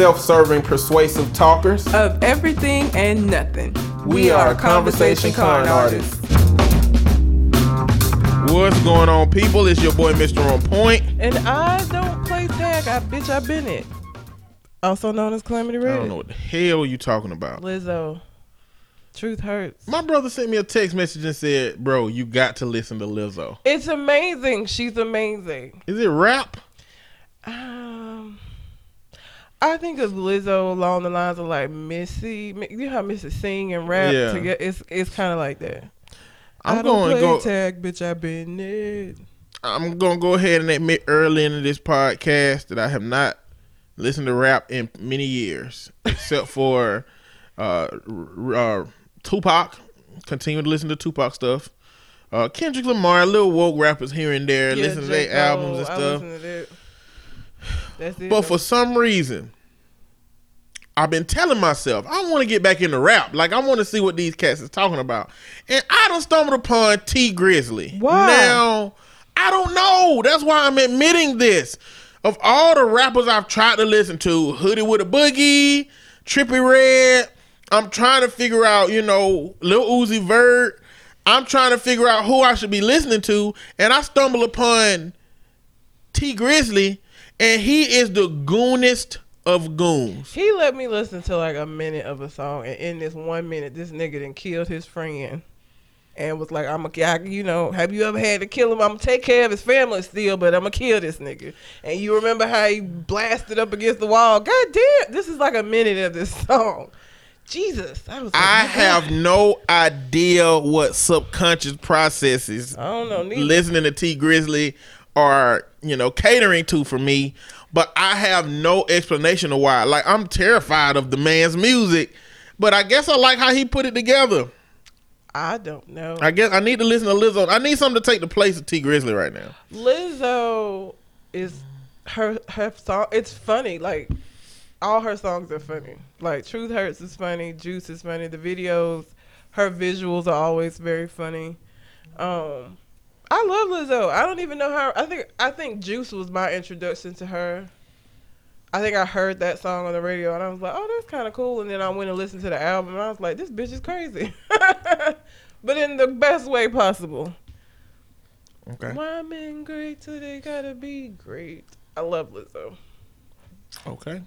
self-serving, persuasive talkers. of everything and nothing. We are Conversation Con artists. What's going on, people? It's your boy, Mr. On Point. And I don't play tag. I bitch, I been it. Also known as Calamity Red. I don't know what the hell you talking about. Lizzo. Truth hurts. My brother sent me a text message and said, "Bro, you got to listen to Lizzo." It's amazing. She's amazing. Is it rap? Um, I think of Lizzo along the lines of like Missy. You know how Missy sing and rap Yeah. together. It's it's kind of like that. I'm I going to go. tag, bitch. I've been it. I'm going to go ahead and admit early into this podcast that I have not listened to rap in many years, except for uh, uh, Tupac. Continue to listen to Tupac stuff. Uh, Kendrick Lamar, little woke rappers here and there. Yeah, listen to their albums and stuff. that. That's it. But for some reason, I've been telling myself I want to get back into rap. Like I want to see what these cats is talking about. And I don't stumbled upon Tee Grizzley. Why? Now I don't know. That's why I'm admitting this. Of all the rappers I've tried to listen to, Hoodie with a Boogie, Trippie Redd, I'm trying to figure out, you know, Lil Uzi Vert. I'm trying to figure out who I should be listening to, and I stumble upon Tee Grizzley, and he is the goonest of goons. he let me listen to like a minute of a song, and in this one minute, this nigga then killed his friend, and was like, "I'm a, you know, have you ever had to kill him? I'm gonna take care of his family still, but I'm gonna kill this nigga." And you remember how he blasted up against the wall? God damn, this is like a minute of this song. Jesus, I was. Like, I "My have no idea what subconscious processes I don't know. Neither. listening to Tee Grizzley are, you know, catering to for me, but I have no explanation of why. Like I'm terrified of the man's music, but I guess I like how he put it together. I don't know. I guess I need to listen to Lizzo. I need something to take the place of Tee Grizzley right now. Lizzo is her her song. It's funny. Like all her songs are funny. Like Truth Hurts is funny. Juice is funny. The videos, her visuals are always very funny. Um, I love Lizzo. I don't even know how. I think I think Juice was my introduction to her. I think I heard that song on the radio and I was like, oh, that's kind of cool. And then I went and listened to the album and I was like, this bitch is crazy. but in the best way possible. Okay. Why men great till they gotta be great? I love Lizzo. Okay.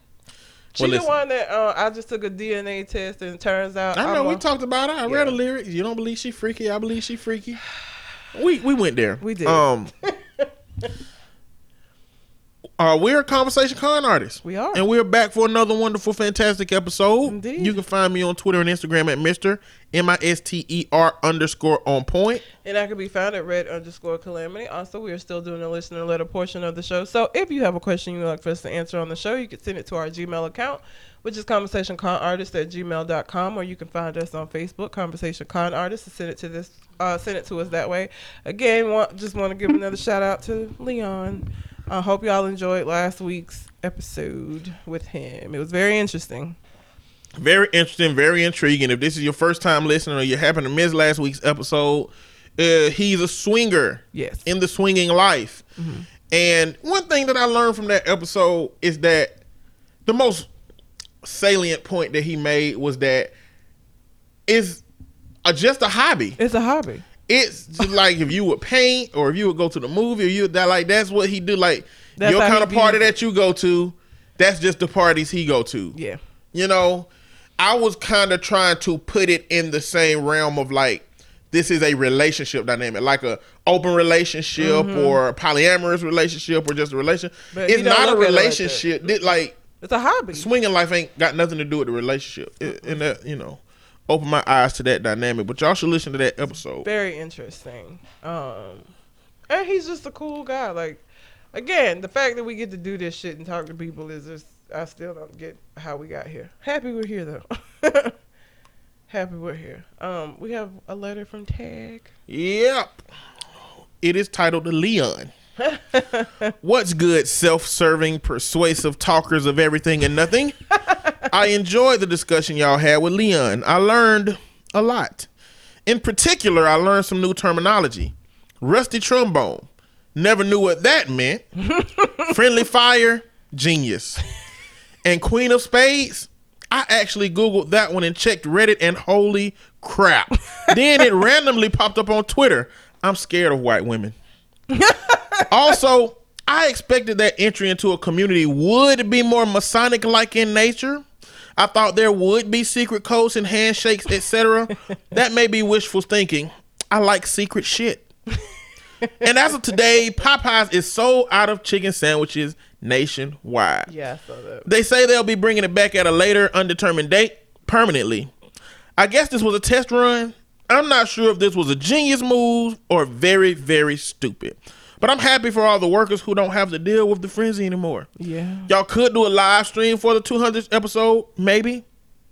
She Well, the listen. one that uh, I just took a DNA test and it turns out I know I'm we a- talked about it. I Yeah. read the lyrics. You don't believe she freaky? I believe she freaky. We we went there. We did. Um. Uh, we're a conversation con artist. We are. and we're back for another wonderful, fantastic episode. Indeed. You can find me on Twitter and Instagram at Mister M I S T E R underscore on point. And I can be found at red underscore calamity. Also, we are still doing the listener letter portion of the show. So if you have a question you'd like for us to answer on the show, you can send it to our Gmail account, which is conversationconartist at gmail.com, or you can find us on Facebook, Conversation Con Artist, and send it to this uh, send it to us that way. Again, want, just want to give another shout out to Leon. I hope y'all enjoyed last week's episode with him. It was very interesting. Very interesting, very intriguing. If this is your first time listening or you happen to miss last week's episode, uh, he's a swinger. Yes. in the swinging life. And one thing that I learned from that episode is that the most salient point that he made was that it's a, just a hobby. It's a hobby. It's just like if you would paint or if you would go to the movie or you that like that's what he do. Like That's your kind of party that you go to, that's just the parties he go to. Yeah. You know, I was kind of trying to put it in the same realm of like this is a relationship dynamic, like a open relationship or a polyamorous relationship or just a relationship. Mm-hmm. But it's don't a look at it like that. relationship. Thi- like It's a hobby. swinging life ain't got nothing to do with the relationship. It- and that you know, open my eyes to that dynamic. But y'all should listen to that episode. very interesting. Um, and he's just a cool guy. Like, again, the fact that we get to do this shit and talk to people is just, I still don't get how we got here. Happy we're here though. Happy we're here. Um, we have a letter from Tag. Yep. It is titled The Leon. What's good, self serving, persuasive talkers of everything and nothing? I enjoyed the discussion y'all had with Leon. I learned a lot. In particular, I learned some new terminology. Rusty trombone. Never knew what that meant. Friendly fire, genius. and Queen of Spades. I actually Googled that one and checked Reddit, and holy crap. then it randomly popped up on Twitter. I'm scared of white women. also, I expected that entry into a community would be more Masonic like in nature. I thought there would be secret codes and handshakes, etc. that may be wishful thinking. I like secret shit. and as of today, Popeyes is sold out of chicken sandwiches nationwide. Yeah, I saw that. They say they'll be bringing it back at a later undetermined date permanently. I guess this was a test run. I'm not sure if this was a genius move or very, very stupid. But I'm happy for all the workers who don't have to deal with the frenzy anymore. Yeah. Y'all could do a live stream for the 200th episode, maybe.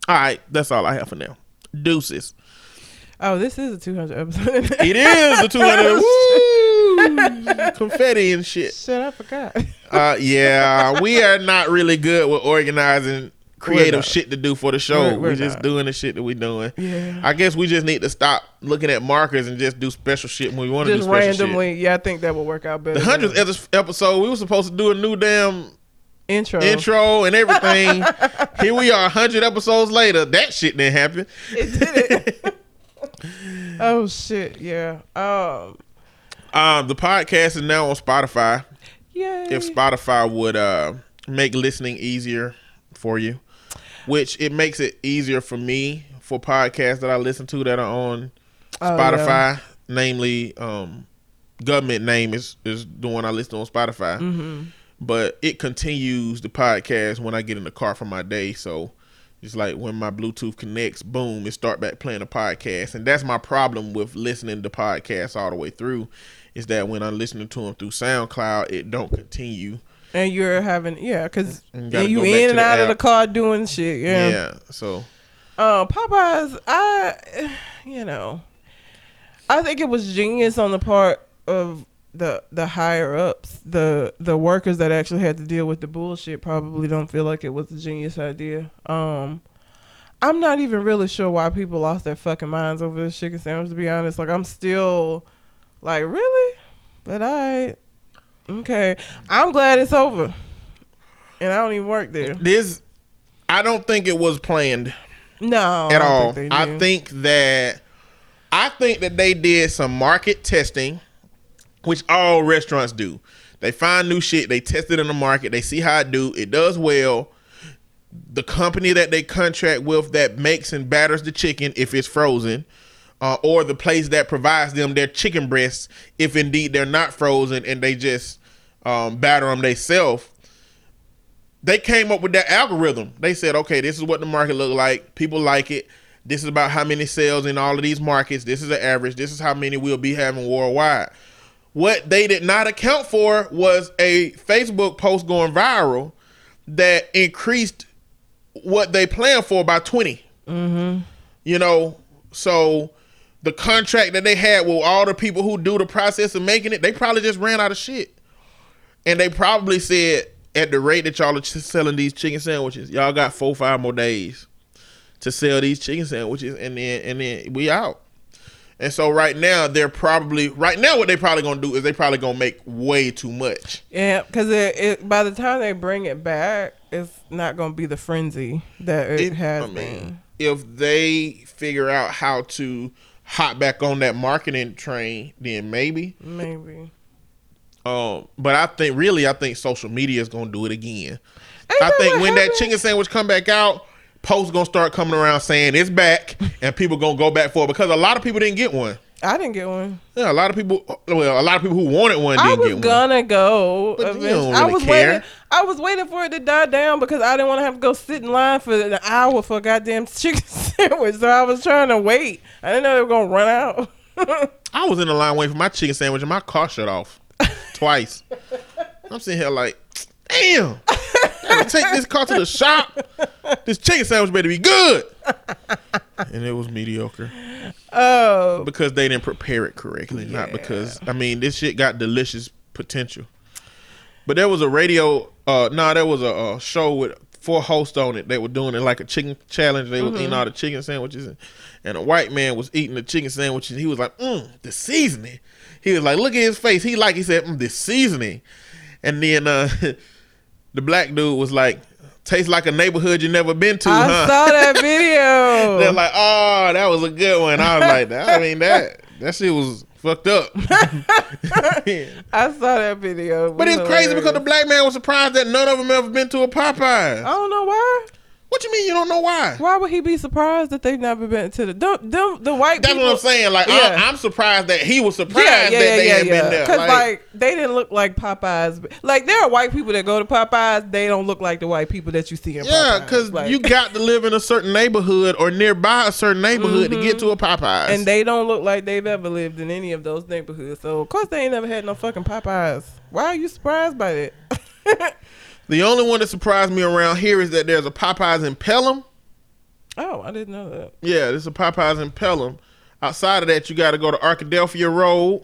All right, that's all I have for now. Deuces. Oh, this is a 200 episode. It is the 200. Woo! Confetti and shit. Shit, I forgot. Uh, yeah, we are not really good with organizing creative shit to do for the show. We're- We're, we're just not. doing the shit that we doing. Yeah. I guess we just need to stop looking at markers and just do special shit when we want to do Just special randomly. Yeah, I think that will work out better. The hundredth episode, we were supposed to do a new damn intro. intro and everything. Here we are, hundred episodes later. That shit didn't happen. It did it. oh shit, yeah. Um Um, the podcast is now on Spotify. yay. if Spotify would uh make listening easier for you, which it makes it easier for me for podcasts that I listen to that are on Oh, Spotify, namely um government name is is the one I listen on Spotify. Mm-hmm. But it continues the podcast when I get in the car for my day, so it's like when my Bluetooth connects, boom, it start back playing a podcast, and that's my problem with listening to podcasts all the way through, is that when I'm listening to them through SoundCloud, it don't continue. And you're having yeah, because You you in and out of the car doing shit. Yeah. Yeah. So Um, Popeyes, I, you know, I think it was genius on the part of the the higher ups, the the workers that actually had to deal with the bullshit. Probably don't feel like it was a genius idea. Um, I'm not even really sure why people lost their fucking minds over this chicken sandwich. To be honest, like I'm still like really, but I okay. I'm glad it's over, and I don't even work there. this, I don't think it was planned No, at don't all. think I think that, I think that they did some market testing, which all restaurants do. They find new shit, they test it in the market, they see how it do. It does well. The company that they contract with that makes and batters the chicken if it's frozen, uh, or the place that provides them their chicken breasts if indeed they're not frozen and they just um, batter them themselves. They came up with that algorithm. They said, okay, this is what the market look like. People like it. This is about how many sales in all of these markets. This is the average. This is how many we'll be having worldwide. What they did not account for was a Facebook post going viral that increased what they planned for by 20. You know, so the contract that they had with all the people who do the process of making it, they probably just ran out of shit. And they probably said, at the rate that y'all are selling these chicken sandwiches, y'all got four, five more days to sell these chicken sandwiches, and then and then we out. And so right now they're probably right now what they probably gonna do is they probably gonna make way too much. Yeah, because it, it by the time they bring it back, it's not going to be the frenzy that it, It- has I mean, been. if they figure out how to hop back on that marketing train, then maybe. Maybe. Um, but I think really, I think social media is gonna do it again. Ain't I think when that chicken sandwich come back out, posts gonna start coming around saying it's back, and people gonna go back for it because a lot of people didn't get one. I didn't get one. Yeah, a lot of people. Well, a lot of people who wanted one didn't get one. I was gonna go. You don't I was care. waiting. I was waiting for it to die down because I didn't want to have to go sit in line for an hour for a goddamn chicken sandwich. So I was trying to wait. I didn't know they were gonna run out. I was in the line waiting for my chicken sandwich, and my car shut off twice. I'm sitting here like, damn. Take this car to the shop. This chicken sandwich better be good. And it was mediocre oh, because they didn't prepare it correctly, not because I mean this shit got delicious potential. But there was a radio, uh, nah, there was a, uh show with four hosts on it. They were doing it like a chicken challenge. They was eating all the chicken sandwiches, and, and a white man was eating the chicken sandwiches. He was like, mm, the seasoning. He was like, look at his face. He like he said, mm, the seasoning. And then uh, the black dude was like, tastes like a neighborhood you never been to, I huh? saw that video. They're like, oh, that was a good one. I was like, that. I mean, that that shit was fucked up. I saw that video. It But it's crazy because the black man was surprised that none of them ever been to a Popeyes. I don't know why. What you mean you don't know why? Why would he be surprised that they've never been to the them, them the white people? That's people? what I'm saying. Like Yeah. I'm, I'm surprised that he was surprised Yeah, yeah, that they yeah. been there. Because Like, like, they didn't look like Popeyes. Like there are white people that go to Popeyes. They don't look like the white people that you see in yeah, because Like- you got to live in a certain neighborhood or nearby a certain neighborhood to get to a Popeyes. and they don't look like they've ever lived in any of those neighborhoods. So of course they ain't never had no fucking Popeyes. Why are you surprised by that? the only one that surprised me around here is that there's a Popeyes in Pelham. oh, I didn't know that. Yeah, there's a Popeyes in Pelham. Outside of that, you got to go to Arkadelphia Road,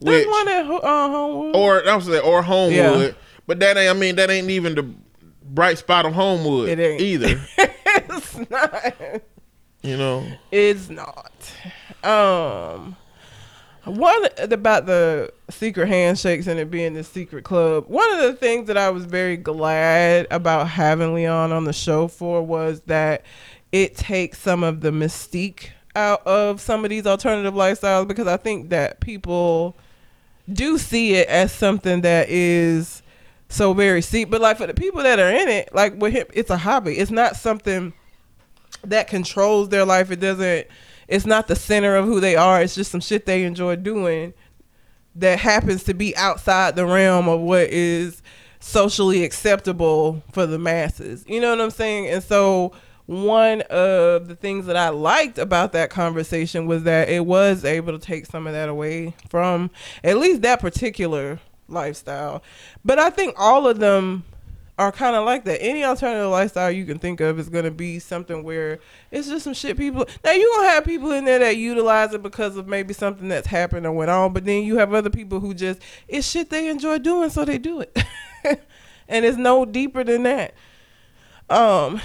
There's which one at uh, Homewood. or I'm saying or Homewood. Yeah. But that ain't. I mean, that ain't even the bright spot of Homewood It ain't. either. it's not. you know. It's not. Um, one about the secret handshakes and it being the secret club. One of the things that I was very glad about having Leon on the show for was that it takes some of the mystique out of some of these alternative lifestyles because I think that people do see it as something that is so very steep. But like for the people that are in it, like with him, it's a hobby. It's not something that controls their life. It doesn't. It's not the center of who they are. It's just some shit they enjoy doing that happens to be outside the realm of what is socially acceptable for the masses. You know what I'm saying? And so one of the things that I liked about that conversation was that it was able to take some of that away from at least that particular lifestyle. But I think all of them are kind of like that. Any alternative lifestyle you can think of is going to be something where it's just some shit people. Now you're gonna have people in there that utilize it because of maybe something that's happened or went on, but then you have other people who just it's shit they enjoy doing, so they do it, and it's no deeper than that. Um,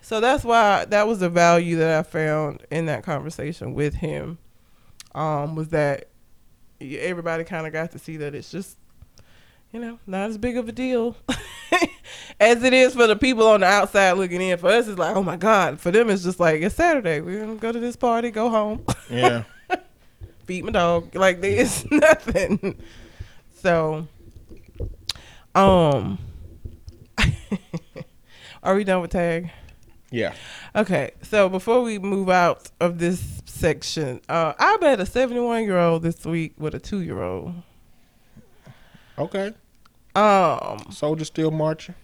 so that's why that was the value that I found in that conversation with him. Um, was that everybody kind of got to see that it's just you know, not as big of a deal as it is for the people on the outside looking in. For us, it's like, oh my God. For them, it's just like, it's Saturday. We're going to go to this party, go home, Yeah. feed my dog. Like, there's nothing. So, um, are we done with tag? yeah. Okay, so before we move out of this section, uh, I met a 71 year old this week with a two year old. Okay. Um, Soldier still marching.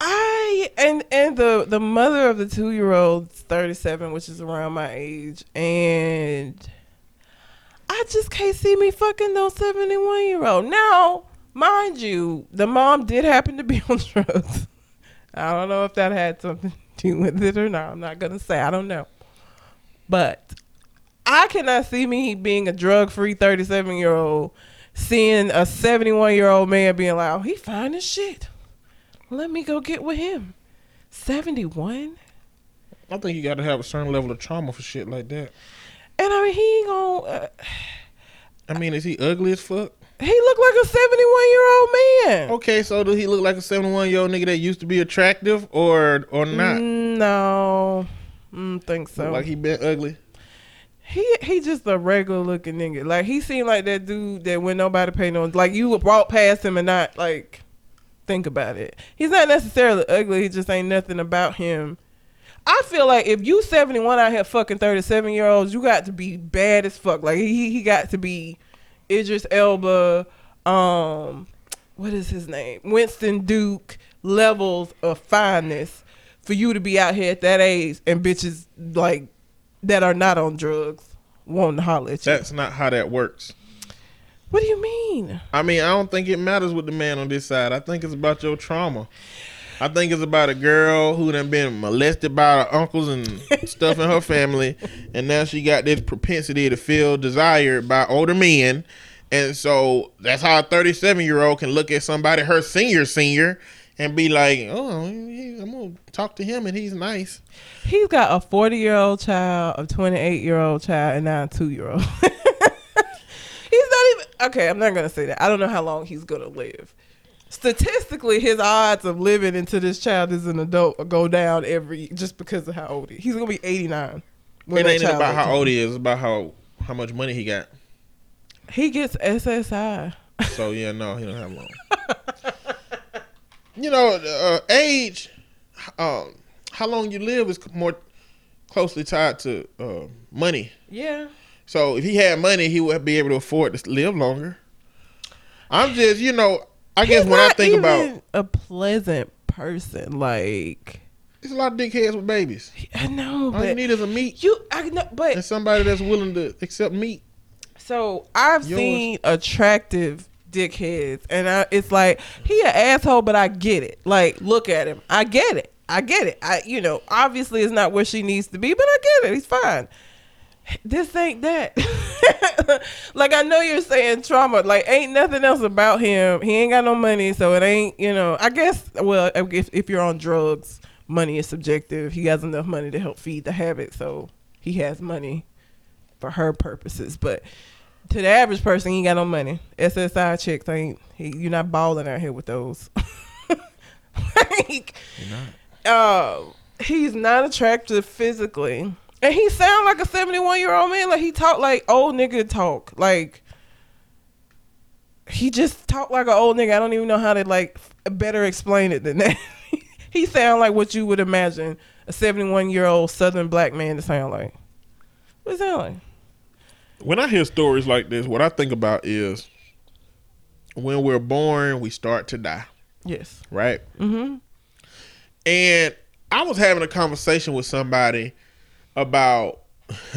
I and and the the mother of the two year old, thirty seven, which is around my age, and I just can't see me fucking those seventy one year old. Now, mind you, the mom did happen to be on drugs. I don't know if that had something to do with it or not. I'm not gonna say. I don't know, but I cannot see me being a drug free thirty seven year old, seeing a seventy one year old man being like, "Oh, he fine as shit." Let me go get with him. 71? I think you got to have a certain level of trauma for shit like that. And I mean, he ain't gonna. Uh, I mean, is he ugly as fuck? he looked like a 71 year old man. Okay, so does he look like a 71 year old nigga that used to be attractive or or not? Mm, no. Mm, think so. Like he been ugly? He he just a regular looking nigga. Like he seemed like that dude that when nobody paid no like you walk past him and not like think about it. He's not necessarily ugly. He just ain't nothing about him. I feel like if you 71 out here fucking 37 year olds, you got to be bad as fuck. Like he he got to be Idris Elba, um, what is his name? Winston Duke levels of fineness for you to be out here at that age and bitches like that are not on drugs wanting to holler at you. That's not how that works. what do you mean? I mean, I don't think it matters with the man on this side. I think it's about your trauma. I think it's about a girl who done been molested by her uncles and stuff in her family, and now she got this propensity to feel desired by older men, and so that's how a thirty-seven year old can look at somebody, her senior senior, and be like, "Oh, he- I'm gonna talk to him, and he's nice." He's got a 40 year old child, a 28 year old child, and now a two year old. he's not even okay. I'm not gonna say that. I don't know how long he's gonna live. statistically, his odds of living into this child as an adult go down every just because of how old he. He's gonna be eighty nine. It ain't about how old he is. It's about how how much money he got. He gets SSI. So yeah, no, he don't have long. You know, uh, age, um, how long you live is more closely tied to uh, money. Yeah. So if he had money, he would be able to afford to live longer. I'm just, you know, I guess He's when I think about, a pleasant person, like there's a lot of dickheads with babies. I know, All you need is a meat you, I know, but and somebody that's willing to accept meat. So I've Yours. seen attractive dickheads, and I, it's like he an asshole, but I get it. Like, look at him, I get it, I get it. I, you know, obviously it's not where she needs to be, but I get it. He's fine. This ain't that. like I know you're saying trauma. Like ain't nothing else about him. He ain't got no money, so it ain't. You know, I guess. Well, if if you're on drugs, money is subjective. He has enough money to help feed the habit, so he has money for her purposes. But to the average person, he ain't got no money. SSI chicks ain't. He, you're not balling out here with those. like, uh, he's not attractive physically, and he sound like a 71 year old man. Like he talk like old nigga talk. Like he just talk like an old nigga. I don't even know how to like better explain it than that. he sound like what you would imagine a 71 year old Southern black man to sound like. What it sound like? When I hear stories like this, what I think about is when we're born, we start to die, Yes. right? Mm-hmm. And I was having a conversation with somebody about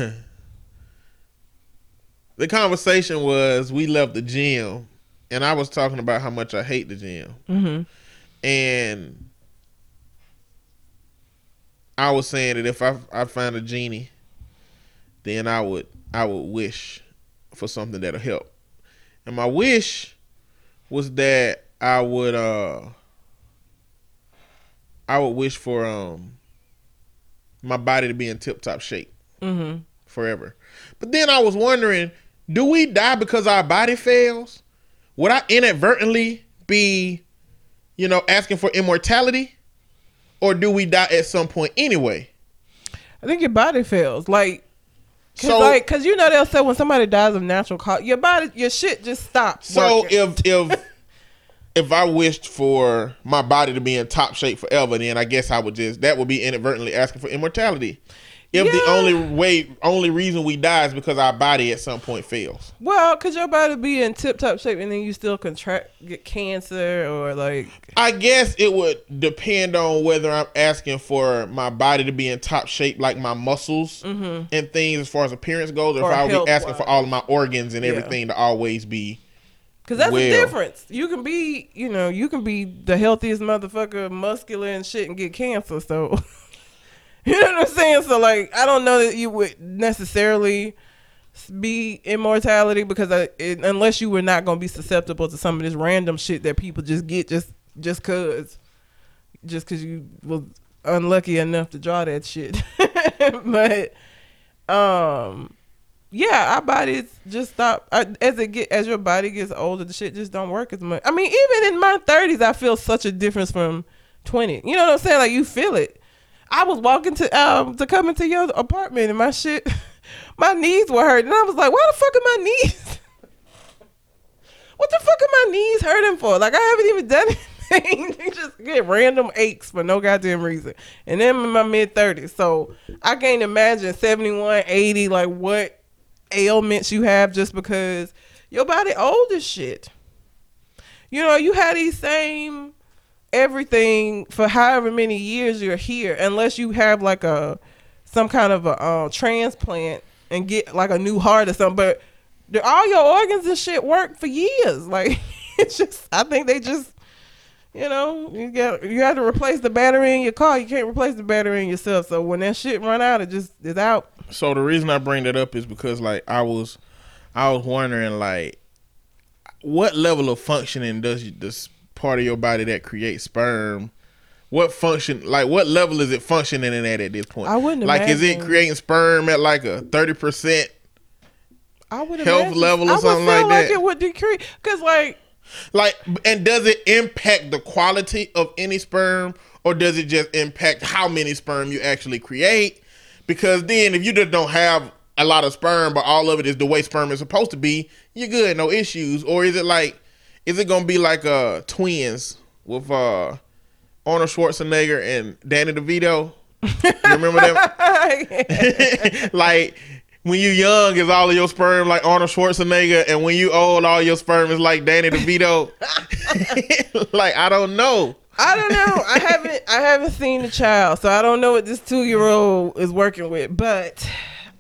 the conversation was we left the gym and I was talking about how much I hate the gym. Mm-hmm. And I was saying that if I I find a genie, then I would I would wish for something that'll help. And my wish was that I would uh I would wish for um my body to be in tip top shape Mm-hmm. forever. But then I was wondering, do we die because our body fails? Would I inadvertently be, you know, asking for immortality? Or do we die at some point anyway? I think your body fails. Like, cause So- like, cause you know they'll say when somebody dies of natural cause, your body, your shit just stops. So working. if if if I wished for my body to be in top shape forever, then I guess I would just that would be inadvertently asking for immortality. If the only way only reason we die is because our body at some point fails. well, cause your body be in tip top shape and then you still contract get cancer or like I guess it would depend on whether I'm asking for my body to be in top shape, like my muscles and things as far as appearance goes, or, Mm-hmm. Or if I would be asking health-wise. for all of my organs and Yeah. everything to always be. Cause that's Well. the difference. You can be, you know, you can be the healthiest motherfucker, muscular and shit, and get cancer. So, you know what I'm saying? So, like, I don't know that you would necessarily be immortality because I, it, unless you were not going to be susceptible to some of this random shit that people just get just just cause, just cause you was unlucky enough to draw that shit. but, um yeah, our bodies just stop as it get as your body gets older. The shit just don't work as much. I mean, even in my thirties, I feel such a difference from twenty. You know what I'm saying? Like you feel it. I was walking to um to come into your apartment and my shit, my knees were hurting. And I was like, why the fuck are my knees? what the fuck are my knees hurting for? Like I haven't even done anything. they just get random aches for no goddamn reason. And then I'm in my mid thirties, so I can't imagine 71, 80, like what ailments you have just because your body old as shit. You know, you had these same everything for however many years you're here, unless you have like a some kind of a uh, transplant and get like a new heart or something. But all your organs and shit work for years. Like it's just, I think they just, you know, you got you got to replace the battery in your car. You can't replace the battery in yourself. So when that shit run out, it just is out. So the reason I bring that up is because like I was, I was wondering like, what level of functioning does this part of your body that creates sperm? What function, like, what level is it functioning in at at this point? I wouldn't like. Is it creating sperm at like a thirty percent? I would health imagine- level or I would something feel like that. It would decrease because, like, Like, and does it impact the quality of any sperm, or does it just impact how many sperm you actually create? Because then, if you just don't have a lot of sperm, but all of it is the way sperm is supposed to be, you're good, no issues. Or is it like, is it gonna be like uh twins with uh Arnold Schwarzenegger and Danny DeVito? You remember them? like when you young is all of your sperm like Arnold Schwarzenegger, and when you old, all your sperm is like Danny DeVito. like I don't know. I don't know. I haven't I haven't seen the child, so I don't know what this two year old is working with. But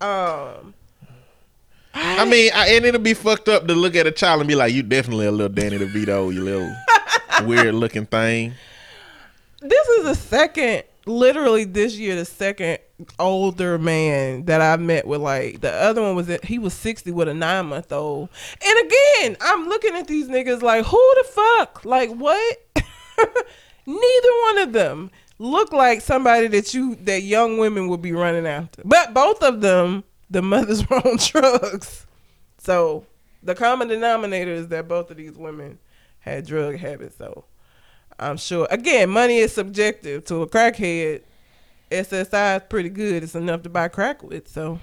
um I mean, I, and it'll be fucked up to look at a child and be like, "You definitely a little Danny DeVito, you little weird looking thing." this is the second literally this year the second older man that I met with like the other one was he was 60 with a 9 month old. And again, I'm looking at these niggas like who the fuck? Like what? Neither one of them look like somebody that you that young women would be running after. But both of them the mothers were on drugs. So the common denominator is that both of these women had drug habits. So I'm sure. Again, money is subjective. To a crackhead, SSI is pretty good. It's enough to buy crack with. So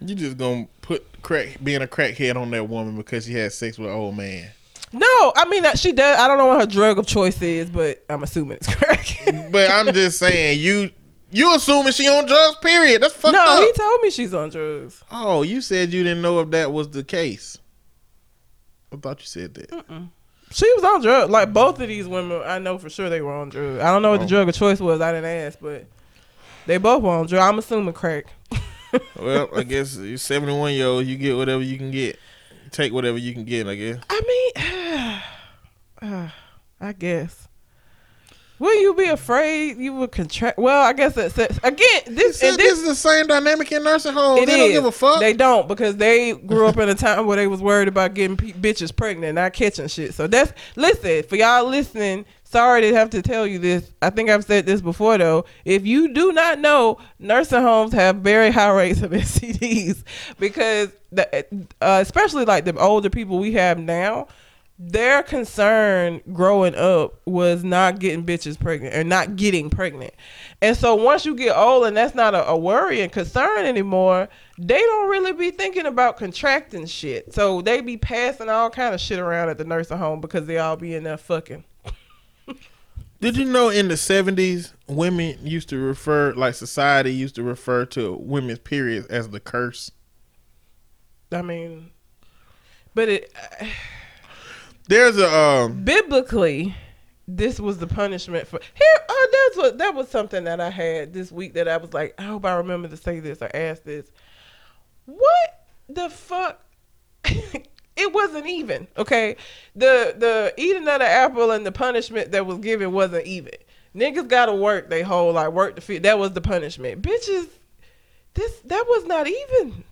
You just gonna put crack being a crackhead on that woman because she had sex with an old man. no, I mean that she does. I don't know what her drug of choice is, but I'm assuming it's crack. But I'm just saying, you you assuming she on drugs? Period. That's fucked no, up. he told me she's on drugs. oh, you said you didn't know if that was the case. I thought you said that. She was on drugs. Like both of these women, I know for sure they were on drugs. I don't know what the Oh. drug of choice was. I didn't ask, but they both were on drugs. I'm assuming crack. Well, I guess you're 71 year old. You get whatever you can get. Take whatever you can get. I guess. I mean, uh, I guess. Will you be afraid you would contract? Well, I guess it's again. This This, and this is the same dynamic in nursing homes. they don't give a fuck. They don't because they grew up in a time where they was worried about getting pe- bitches pregnant, not catching shit. So that's listen for y'all listening. Sorry to have to tell you this. I think I've said this before though. If you do not know, nursing homes have very high rates of STDs because the uh, especially like the older people we have now. Their concern growing up was not getting bitches pregnant or not getting pregnant. And so once you get old and that's not a, a worry and concern anymore, they don't really be thinking about contracting shit. So they be passing all kind of shit around at the nursing home because they all be in there fucking. Did you know in the 70s, women used to refer, like society used to refer to women's periods as the curse? I mean, but it There's a, um, biblically, this was the punishment for here. Oh, that's what that was something that I had this week that I was like, I hope I remember to say this or ask this. What the fuck? it wasn't even okay. The the eating of the apple and the punishment that was given wasn't even. Niggas gotta work. They whole like work to fit. That was the punishment. Bitches, this that was not even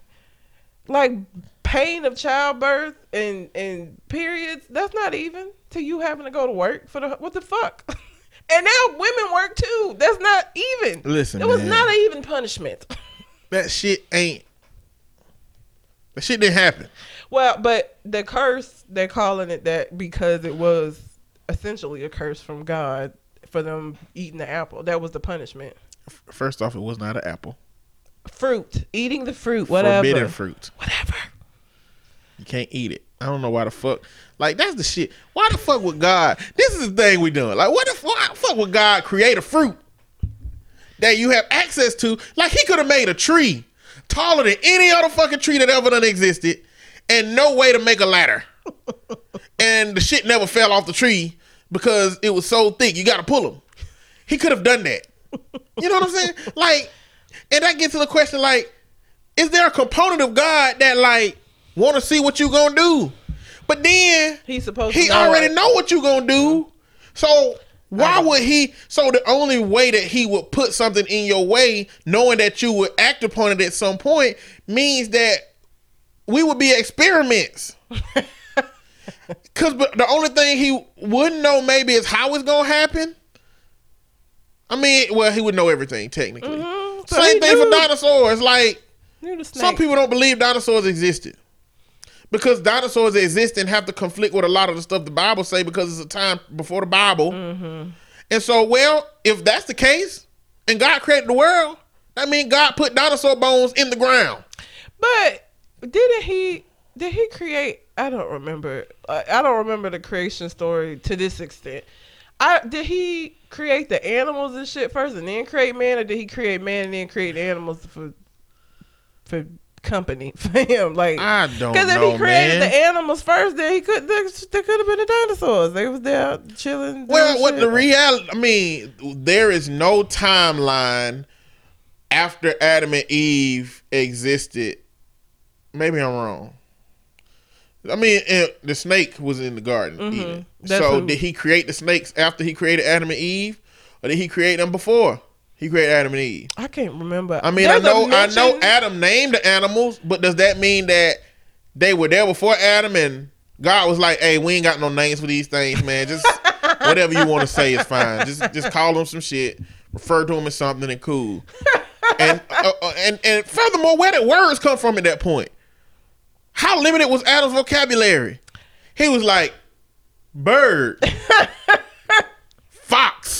like pain of childbirth and and periods that's not even to you having to go to work for the what the fuck? And now women work too. That's not even. Listen, it was man. not an even punishment. That shit ain't, that shit didn't happen. well but the curse they're calling it that because it was essentially a curse from god for them eating the apple. That was the punishment. First off, it was not an apple. fruit. Eating the fruit whatever. Forbidden fruit. whatever You can't eat it. I don't know why the fuck. Like that's the shit. Why the fuck would God? This is the thing we doing. Like what the fuck? Why the fuck would God create a fruit that you have access to? Like he could have made a tree taller than any other fucking tree that ever done existed, and no way to make a ladder. and the shit never fell off the tree because it was so thick. You got to pull him. He could have done that. You know what I'm saying? Like, and that gets to the question: like, is there a component of God that like want to see what you gonna do? But then he's supposed he know already it. know what you gonna do. So why would he? So the only way that he would put something in your way, knowing that you would act upon it at some point, means that we would be experiments. Cause but the only thing he wouldn't know maybe is how it's gonna happen. I mean, well, he would know everything technically. Mhm. So Same thing for dinosaurs. Like some people don't believe dinosaurs existed. Because dinosaurs exist and have to conflict with a lot of the stuff the Bible say because it's a time before the Bible. Mm-hmm. And so, well, if that's the case, and God created the world, that means God put dinosaur bones in the ground. But didn't he? Did he create? I don't remember. I I don't remember the creation story to this extent. I did he create the animals and shit first, and then create man, or did he create man and then create animals for for company for him? Like I don't Because if he created man. the animals first, then he could. There, there could have been the dinosaurs. They was there chilling. Well, what shit. the reality? I mean, there is no timeline after Adam and Eve existed. Maybe I'm wrong. I mean, the snake was in the garden. Mm-hmm. So who- did he create the snakes after he created Adam and Eve, or did he create them before he created Adam and Eve? I can't remember. I mean, There's I know, I know, Adam named the animals, but does that mean that they were there before Adam and God was like, "Hey, we ain't got no names for these things, man. Just whatever you want to say is fine. Just just call them some shit, refer to them as something, and cool." And uh, uh, and and furthermore, where did words come from at that point? How limited was Adam's vocabulary? He was like, "Bird, fox."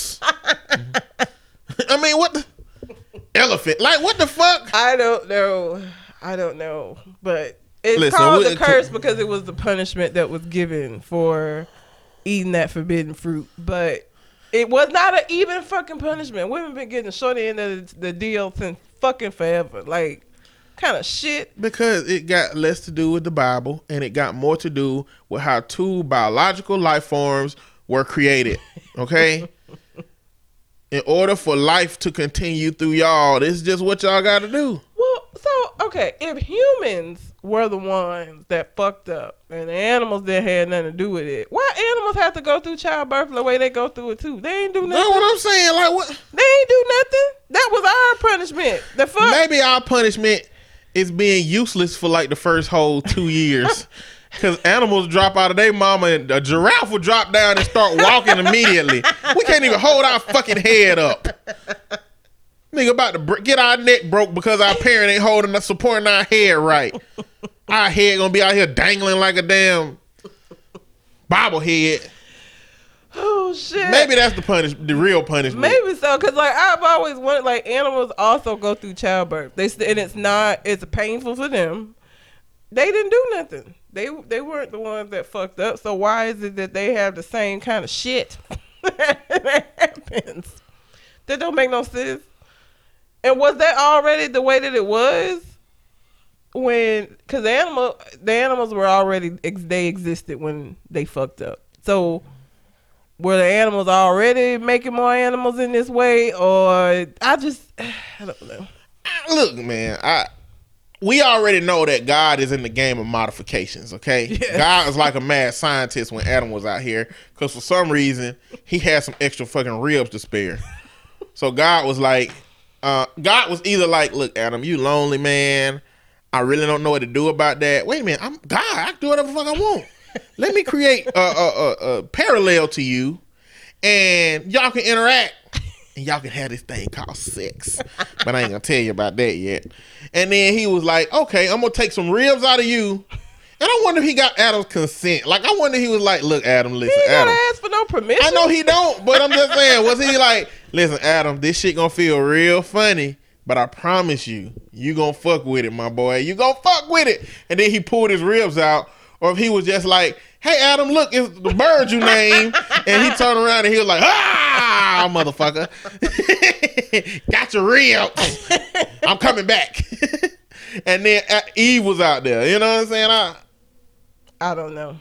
I mean, what the elephant? Like, what the fuck? I don't know. I don't know, but it's Listen, called a curse because it was the punishment that was given for eating that forbidden fruit. But it was not an even fucking punishment. Women been getting the short end of the, the deal since fucking forever. Like, kind of shit. Because it got less to do with the Bible and it got more to do with how two biological life forms were created. Okay? In order for life to continue through y'all, this is just what y'all got to do. Well, so okay, if humans were the ones that fucked up and the animals that had nothing to do with it, why animals have to go through childbirth the way they go through it too? They ain't do That's nothing. what I'm saying. Like, what? They ain't do nothing. That was our punishment. The fuck. Maybe our punishment is being useless for like the first whole two years. Because animals drop out of their mama and a giraffe will drop down and start walking immediately. We can't even hold our fucking head up. Nigga about to br- get our neck broke because our parent ain't holding us, supporting our head right. Our head gonna be out here dangling like a damn bobblehead. Oh shit. Maybe that's the punish, the real punishment. Maybe so, cause like I've always wanted, like animals also go through childbirth. They and it's not, it's painful for them. They didn't do nothing. They they weren't the ones that fucked up. So why is it that they have the same kind of shit that happens? That don't make no sense. And was that already the way that it was when? Cause the animal, the animals were already they existed when they fucked up. So were the animals already making more animals in this way, or I just I don't know. look, man, I we already know that God is in the game of modifications. Okay, Yes. God is like a mad scientist when Adam was out here because for some reason he had some extra fucking ribs to spare. so God was like, uh, God was either like, "Look, Adam, you lonely man. I really don't know what to do about that. Wait a minute, I'm God. I can do whatever the fuck I want. Let me create a, a, a, a parallel to you, and y'all can interact." And y'all can have this thing called sex. But I ain't gonna tell you about that yet. And then he was like, okay, I'm gonna take some ribs out of you. And I wonder if he got Adam's consent. Like, I wonder if he was like, look, Adam, listen, gotta Adam. ask for no permission. I know he don't, but I'm just saying, was he like, listen, Adam, this shit gonna feel real funny, but I promise you, you gonna fuck with it, my boy. You gonna fuck with it. And then he pulled his ribs out. Or if he was just like, hey, Adam, look, it's the bird you named. and he turned around and he was like, ah, motherfucker. Got your ribs. I'm coming back. and then uh, Eve was out there. You know what I'm saying? I, I don't know.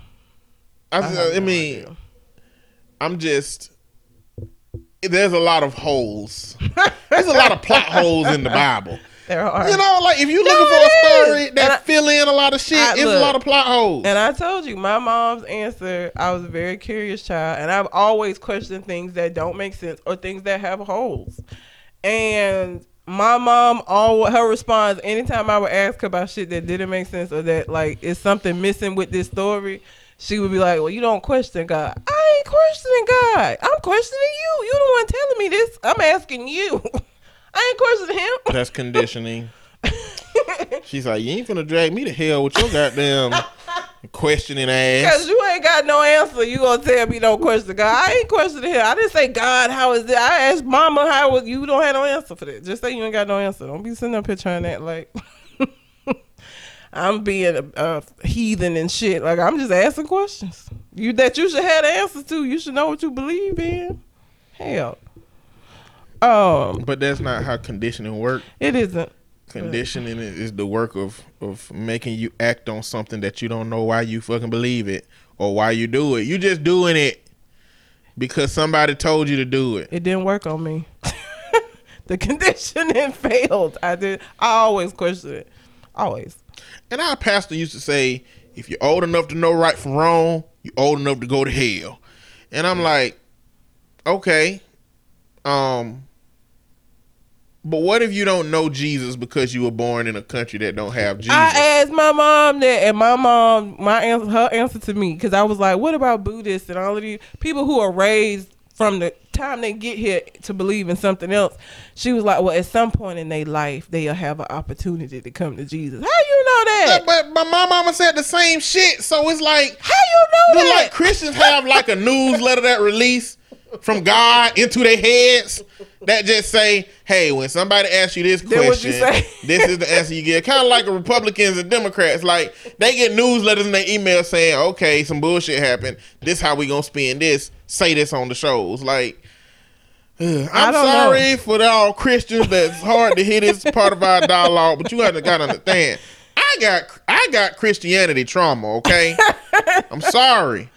I, I I, mean. I'm just. There's a lot of holes. There's a lot of plot holes in the Bible. There are. You know, like if you're No, looking for a story And that I- fill in a lot of shit, I- it's a lot of plot holes. And I told you, my mom's answer, I was a very curious child, and I've always questioned things that don't make sense or things that have holes. And my mom, all her response, anytime I would ask her about shit that didn't make sense or that like is something missing with this story, she would be like, "Well, you don't question God. I ain't questioning God. I'm questioning you. You the one telling me this. I'm asking you. I ain't questioning him." That's conditioning. She's like, you ain't gonna drag me to hell with your goddamn questioning ass. Cause you ain't got no answer. You gonna tell me no question God? I ain't questioning him. I didn't say God. How is it? I asked Mama how was you don't have no answer for that. Just say you ain't got no answer. Don't be sitting up here trying that like I'm being a, a heathen and shit. Like I'm just asking questions. You that you should have the answers to. You should know what you believe in. Hell. Um, But that's not how conditioning works. it isn't. Conditioning is is the work of of making you act on something that you don't know why you fucking believe it or why you do it. You just doing it because somebody told you to do it. It didn't work on me. the conditioning failed. I did. I always question it. Always. And our pastor used to say, if you're old enough to know right from wrong, you're old enough to go to hell. And I'm like, okay. Um but what if you don't know Jesus because you were born in a country that don't have Jesus? I asked my mom that, and my mom, my answer, her answer to me, because I was like, "What about Buddhists and all of these people who are raised from the time they get here to believe in something else?" She was like, "Well, at some point in their life, they'll have an opportunity to come to Jesus." How you know that? but, but my mama said the same shit, so it's like How you know that? like Christians have like a newsletter that release from God into their heads that just say, "Hey, when somebody asks you this you question, say? this is the answer you get." Kind of like the Republicans and Democrats, like they get newsletters in their email saying, "Okay, some bullshit happened. This how we gonna spend this. Say this on the shows." Like, I'm sorry for all Christians that's hard to hear this part of our dialogue, but you have to gotta understand. I got I got Christianity trauma. Okay, I'm sorry.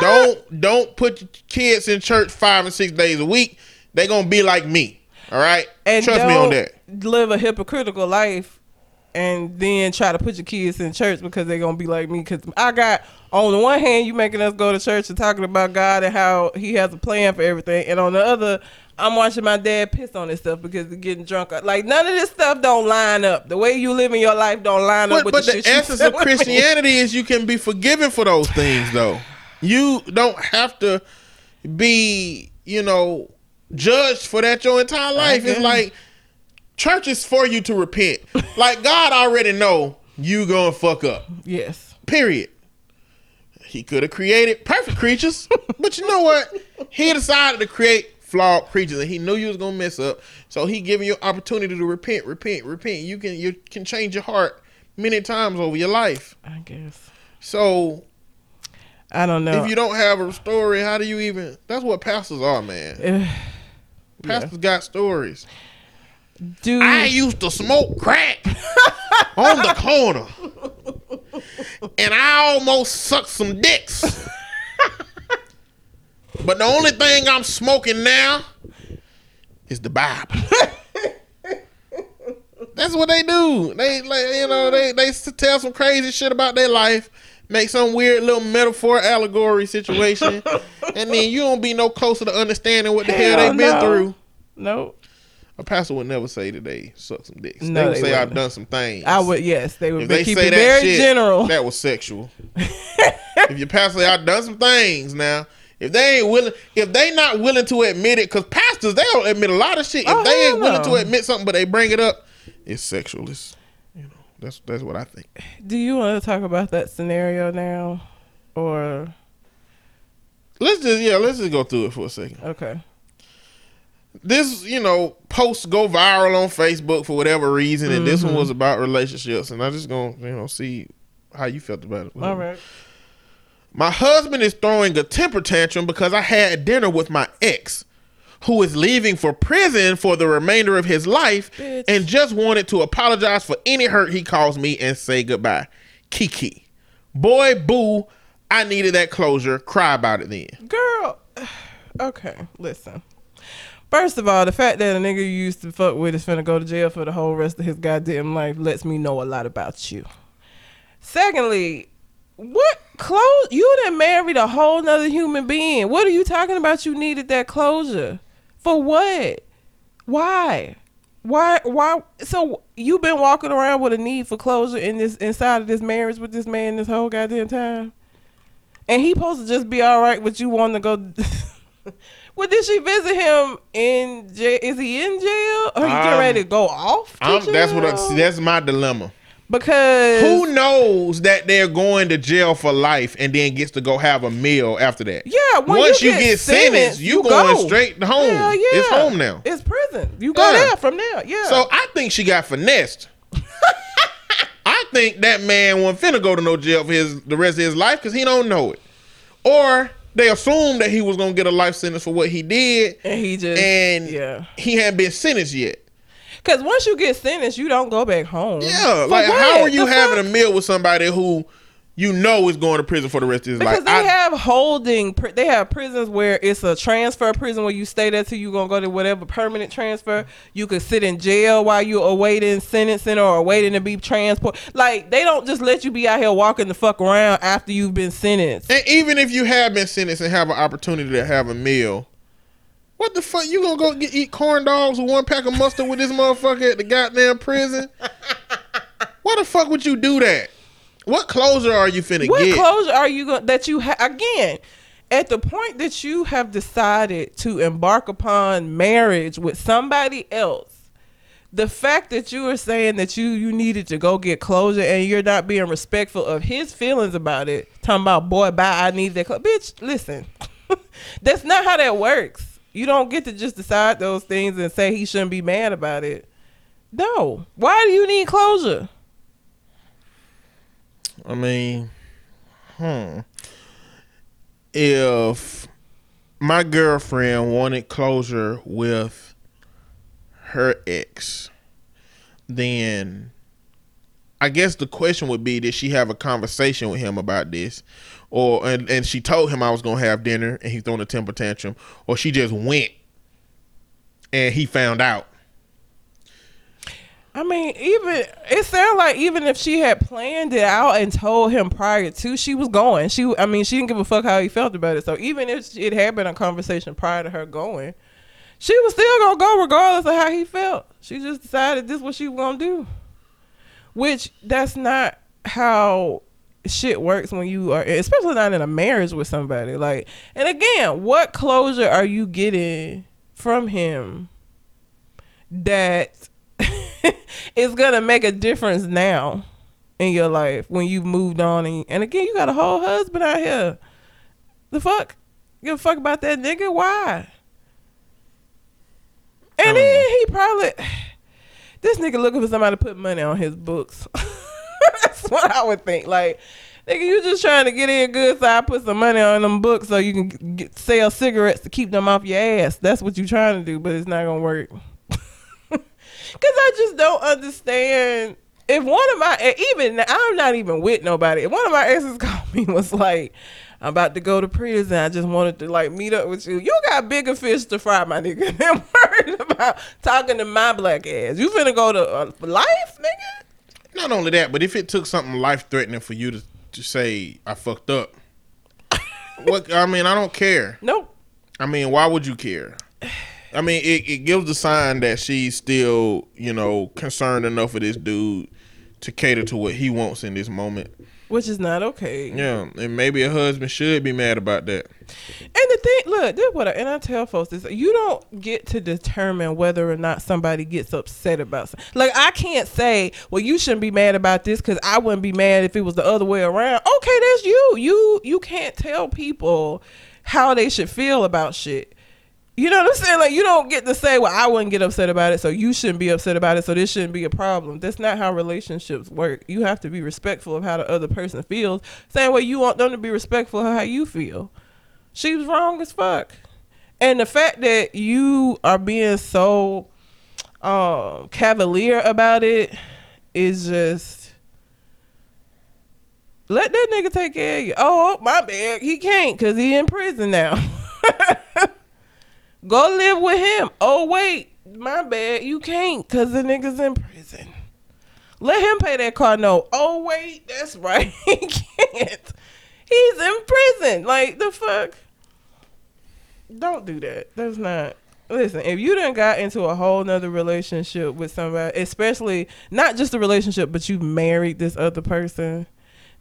Don't don't put your kids in church five and six days a week. They gonna be like me. All right, and trust me on that. Live a hypocritical life, and then try to put your kids in church because they're gonna be like me. Because I got on the one hand, you making us go to church and talking about God and how He has a plan for everything, and on the other, I'm watching my dad piss on himself because he's getting drunk. Like none of this stuff don't line up. The way you live in your life don't line up But, with but the, the essence of. Christianity is you can be forgiven for those things, though. You don't have to be, you know, judged for that your entire life. It's like church is for you to repent. like God already know you gonna fuck up. Yes. Period. He could have created perfect creatures, but you know what? He decided to create flawed creatures, and he knew you was gonna mess up. So he giving you opportunity to repent, repent, repent. You can you can change your heart many times over your life. I guess. So I don't know. if you don't have a story, how do you even? That's what pastors are, man. Pastors got stories. Do I used to smoke crack on the corner, and I almost sucked some dicks. but the only thing I'm smoking now is the Bible. That's what they do. They like you know they they tell some crazy shit about their life, make some weird little metaphor allegory situation, and then you don't be no closer to understanding what the hell, Hell they been no. through. no. A pastor would never say that they suck some dicks. No, they would they say I've done some things. I would. Yes, they would If they keeping say that very shit, general. that was sexual. if your pastor say I've done some things now, if they ain't willing, if they not willing to admit it, because pastors they don't admit a lot of shit. If Oh, they ain't willing no. to admit something, but they bring it up, it's sexual. It's you know that's that's what I think. Do you want to talk about that scenario now, or Let's just yeah, let's just go through it for a second. okay? This you know posts go viral on Facebook for whatever reason, and this one Mm-hmm. was about relationships, and I just gonna you know see how you felt about it. All right. My husband is throwing a temper tantrum because I had dinner with my ex, who is leaving for prison for the remainder of his life Bitch. and just wanted to apologize for any hurt he caused me and say goodbye. Kiki. Boy, boo, I needed that closure. Cry about it then. Girl, okay, listen. First of all, the fact that a nigga you used to fuck with is finna go to jail for the whole rest of his goddamn life lets me know a lot about you. Secondly, what close you done married a whole nother human being. What are you talking about you needed that closure? For what? Why? Why why so you've been walking around with a need for closure in this inside of this marriage with this man this whole goddamn time? And he supposed to just be all right with you wanting to go. well, did she visit him in jail? Is he in jail? Or you getting Um, ready to go off? to I'm, that's what I, see, that's my dilemma. because Who knows that they're going to jail for life and then gets to go have a meal after that? Yeah, once you you, get get, sentenced, sentenced, you, you going go. straight home. Hell yeah. It's home now. It's prison. You go Yeah. there from there. Yeah. So I think she got finessed. I think that man wasn't finna go to no jail for his the rest of his life because he don't know it, or they assumed that he was gonna get a life sentence for what he did, and he just and yeah. he hadn't been sentenced yet. Because once you get sentenced, you don't go back home. Yeah, like how are you The having fuck? a meal with somebody who you know is going to prison for the rest of his Because life? Because they I- have holding, they have prisons where it's a transfer prison where you stay there till you gonna go to whatever permanent transfer. You could sit in jail while you're awaiting sentencing or awaiting to be transported. Like they don't just let you be out here walking the fuck around after you've been sentenced. And even if you have been sentenced and have an opportunity to have a meal, what the fuck you gonna go get, eat corn dogs with one pack of mustard with this motherfucker at the goddamn prison? Why the fuck would you do that? What closure are you finna What get? What closure are you going that you ha- again? At the point that you have decided to embark upon marriage with somebody else, the fact that you are saying that you you needed to go get closure and you're not being respectful of his feelings about it, talking about boy, bye, I need that. Clo-. Bitch, listen, that's not how that works. You don't get to just decide those things and say he shouldn't be mad about it. No, why do you need closure? I mean, hmm. If my girlfriend wanted closure with her ex, then I guess the question would be: Did she have a conversation with him about this, or and, and she told him I was gonna have dinner and he throwing a temper tantrum, or she just went and he found out? I mean, even it sounded like even if she had planned it out and told him prior to, she was going. She, I mean, she didn't give a fuck how he felt about it. So even if it had been a conversation prior to her going, she was still gonna go regardless of how he felt. She just decided this is what she was gonna do. Which that's not how shit works when you are, especially not in a marriage with somebody. Like, and again, what closure are you getting from him that is gonna make a difference now in your life when you've moved on and, and again you got a whole husband out here. The fuck? You give a fuck about that nigga? Why? And then he probably this nigga looking for somebody to put money on his books. That's what I would think. Like, nigga, you just trying to get in good, so I put some money on them books so you can get, sell cigarettes to keep them off your ass. That's what you trying to do, but it's not gonna work. Cause I just don't understand. If one of my even I'm not even with nobody. If one of my exes called me was like, "I'm about to go to prison. I just wanted to like meet up with you." You got bigger fish to fry, my nigga. Than worried about talking to my black ass. You finna go to uh, life, nigga? Not only that, but if it took something life threatening for you to, to say I fucked up, what I mean, I don't care. Nope. I mean, why would you care? I mean, it, it gives the sign that she's still, you know, concerned enough with this dude to cater to what he wants in this moment. Which is not okay. Yeah, and maybe a husband should be mad about that. And the thing, look, this what I, and I tell folks this: you don't get to determine whether or not somebody gets upset about something. Like I can't say, well, you shouldn't be mad about this because I wouldn't be mad if it was the other way around. Okay, that's you. You you can't tell people how they should feel about shit. You know what I'm saying? Like you don't get to say, well, I wouldn't get upset about it, so you shouldn't be upset about it, so this shouldn't be a problem. That's not how relationships work. You have to be respectful of how the other person feels. Same way you want them to be respectful of how you feel. She was wrong as fuck. And the fact that you are being so um cavalier about it is just let that nigga take care of you. Oh, my bad. He can't because he in prison now. Go live with him. Oh, wait. My bad. You can't because the nigga's in prison. Let him pay that car note. Oh, wait. That's right. he can't. He's in prison. Like, the fuck? Don't do that. That's not. Listen, if you done got into a whole nother relationship with somebody, especially not just a relationship, but you married this other person,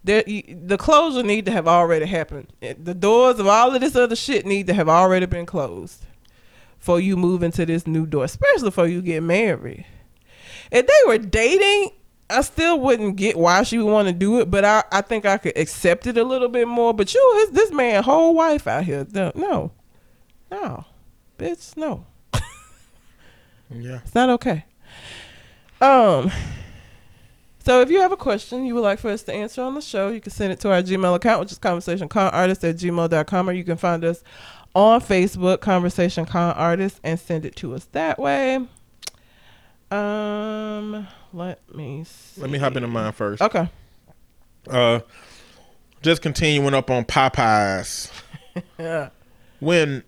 the closure need to have already happened. The doors of all of this other shit need to have already been closed for you move into this new door, especially for you get married. If they were dating I still wouldn't get why she would want to do it, but I, I think I could accept it a little bit more. But you, his, this man, whole wife out here, no, no, no, bitch, no, Yeah. it's not okay. Um, so if you have a question you would like for us to answer on the show, you can send it to our Gmail account, which is conversationconartist at gmail.com, or you can find us on Facebook, Conversation Con Artist, and send it to us that way. Um, let me see. Let me hop into mine first. Okay. Uh, just continuing up on Popeyes. Yeah. When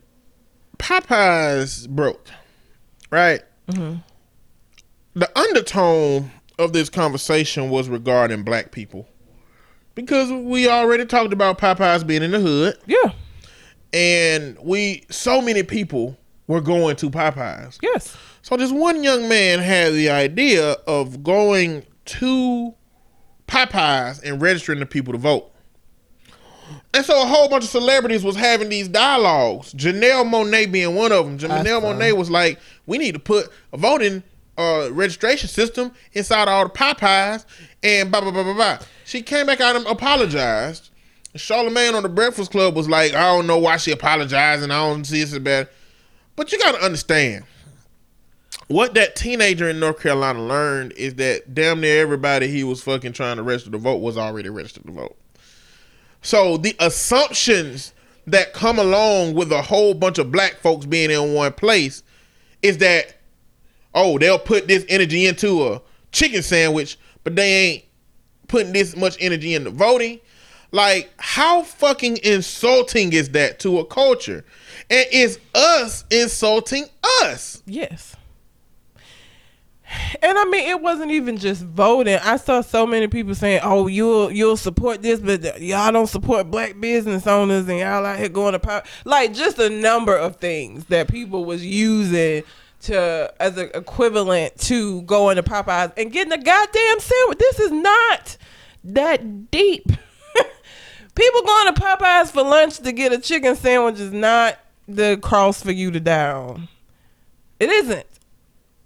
Popeyes broke, right? mhm The undertone of this conversation was regarding black people. Because we already talked about Popeyes being in the hood, Yeah. And we so many people were going to Popeyes. Yes. So this one young man had the idea of going to Popeyes and registering the people to vote. And so a whole bunch of celebrities was having these dialogues. Janelle Monáe being one of them. Janelle. Monáe was like, "We need to put a voting uh, registration system inside all the Popeyes." And blah blah blah blah blah. She came back out and apologized. Charlemagne on the Breakfast Club was like, "I don't know why she apologized, and I don't see as bad." But you got to understand what that teenager in North Carolina learned is that damn near everybody he was fucking trying to register to vote was already registered to vote. So the assumptions that come along with a whole bunch of black folks being in one place is that oh they'll put this energy into a chicken sandwich, but they ain't putting this much energy into voting. Like how fucking insulting is that to a culture? And is us insulting us? Yes. And I mean, it wasn't even just voting. I saw so many people saying, "Oh, you'll you'll support this, but y'all don't support black business owners, and y'all out here going to power." Like just a number of things that people was using to as an equivalent to going to Popeyes and getting a goddamn sandwich. This is not that deep. People going to Popeyes for lunch to get a chicken sandwich is not the cross for you to down. It isn't.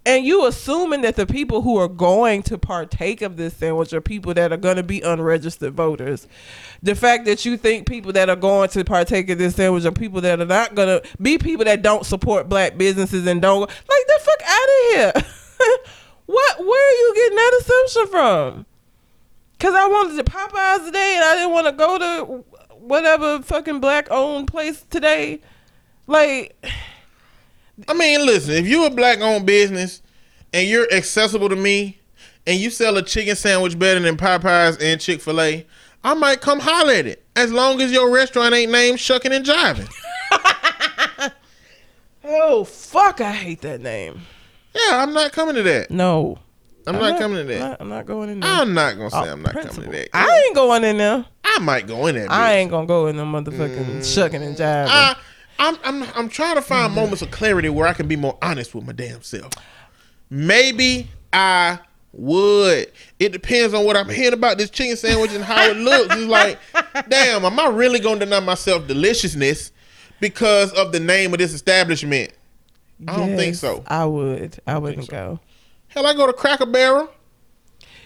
And you assuming that the people who are going to partake of this sandwich are people that are going to be unregistered voters. The fact that you think people that are going to partake of this sandwich are people that are not going to be people that don't support black businesses and don't like the fuck out of here. what? Where are you getting that assumption from? Cause I wanted to Popeyes today and I didn't want to go to whatever fucking black owned place today. Like. I mean, listen, if you're a black owned business and you're accessible to me and you sell a chicken sandwich better than Popeyes and Chick fil A, I might come holler at it. As long as your restaurant ain't named Shucking and Jiving. Oh fuck! I hate that name. Yeah, I'm not coming to that. No, I'm, not, coming to that. Not, I'm not going in there. I'm not gonna say Oh, I'm not coming to that. I ain't going in there. I might go in there. I ain't gonna go in there, motherfucking shucking and jiving. I, I'm, I'm, I'm trying to find Mm-hmm. moments of clarity where I can be more honest with my damn self. Maybe I would. It depends on what I'm hearing about this chicken sandwich and how it looks. It's like, damn, am I really gonna deny myself deliciousness because of the name of this establishment? I don't think so. I would. I wouldn't so. go. Hell, I go to Cracker Barrel.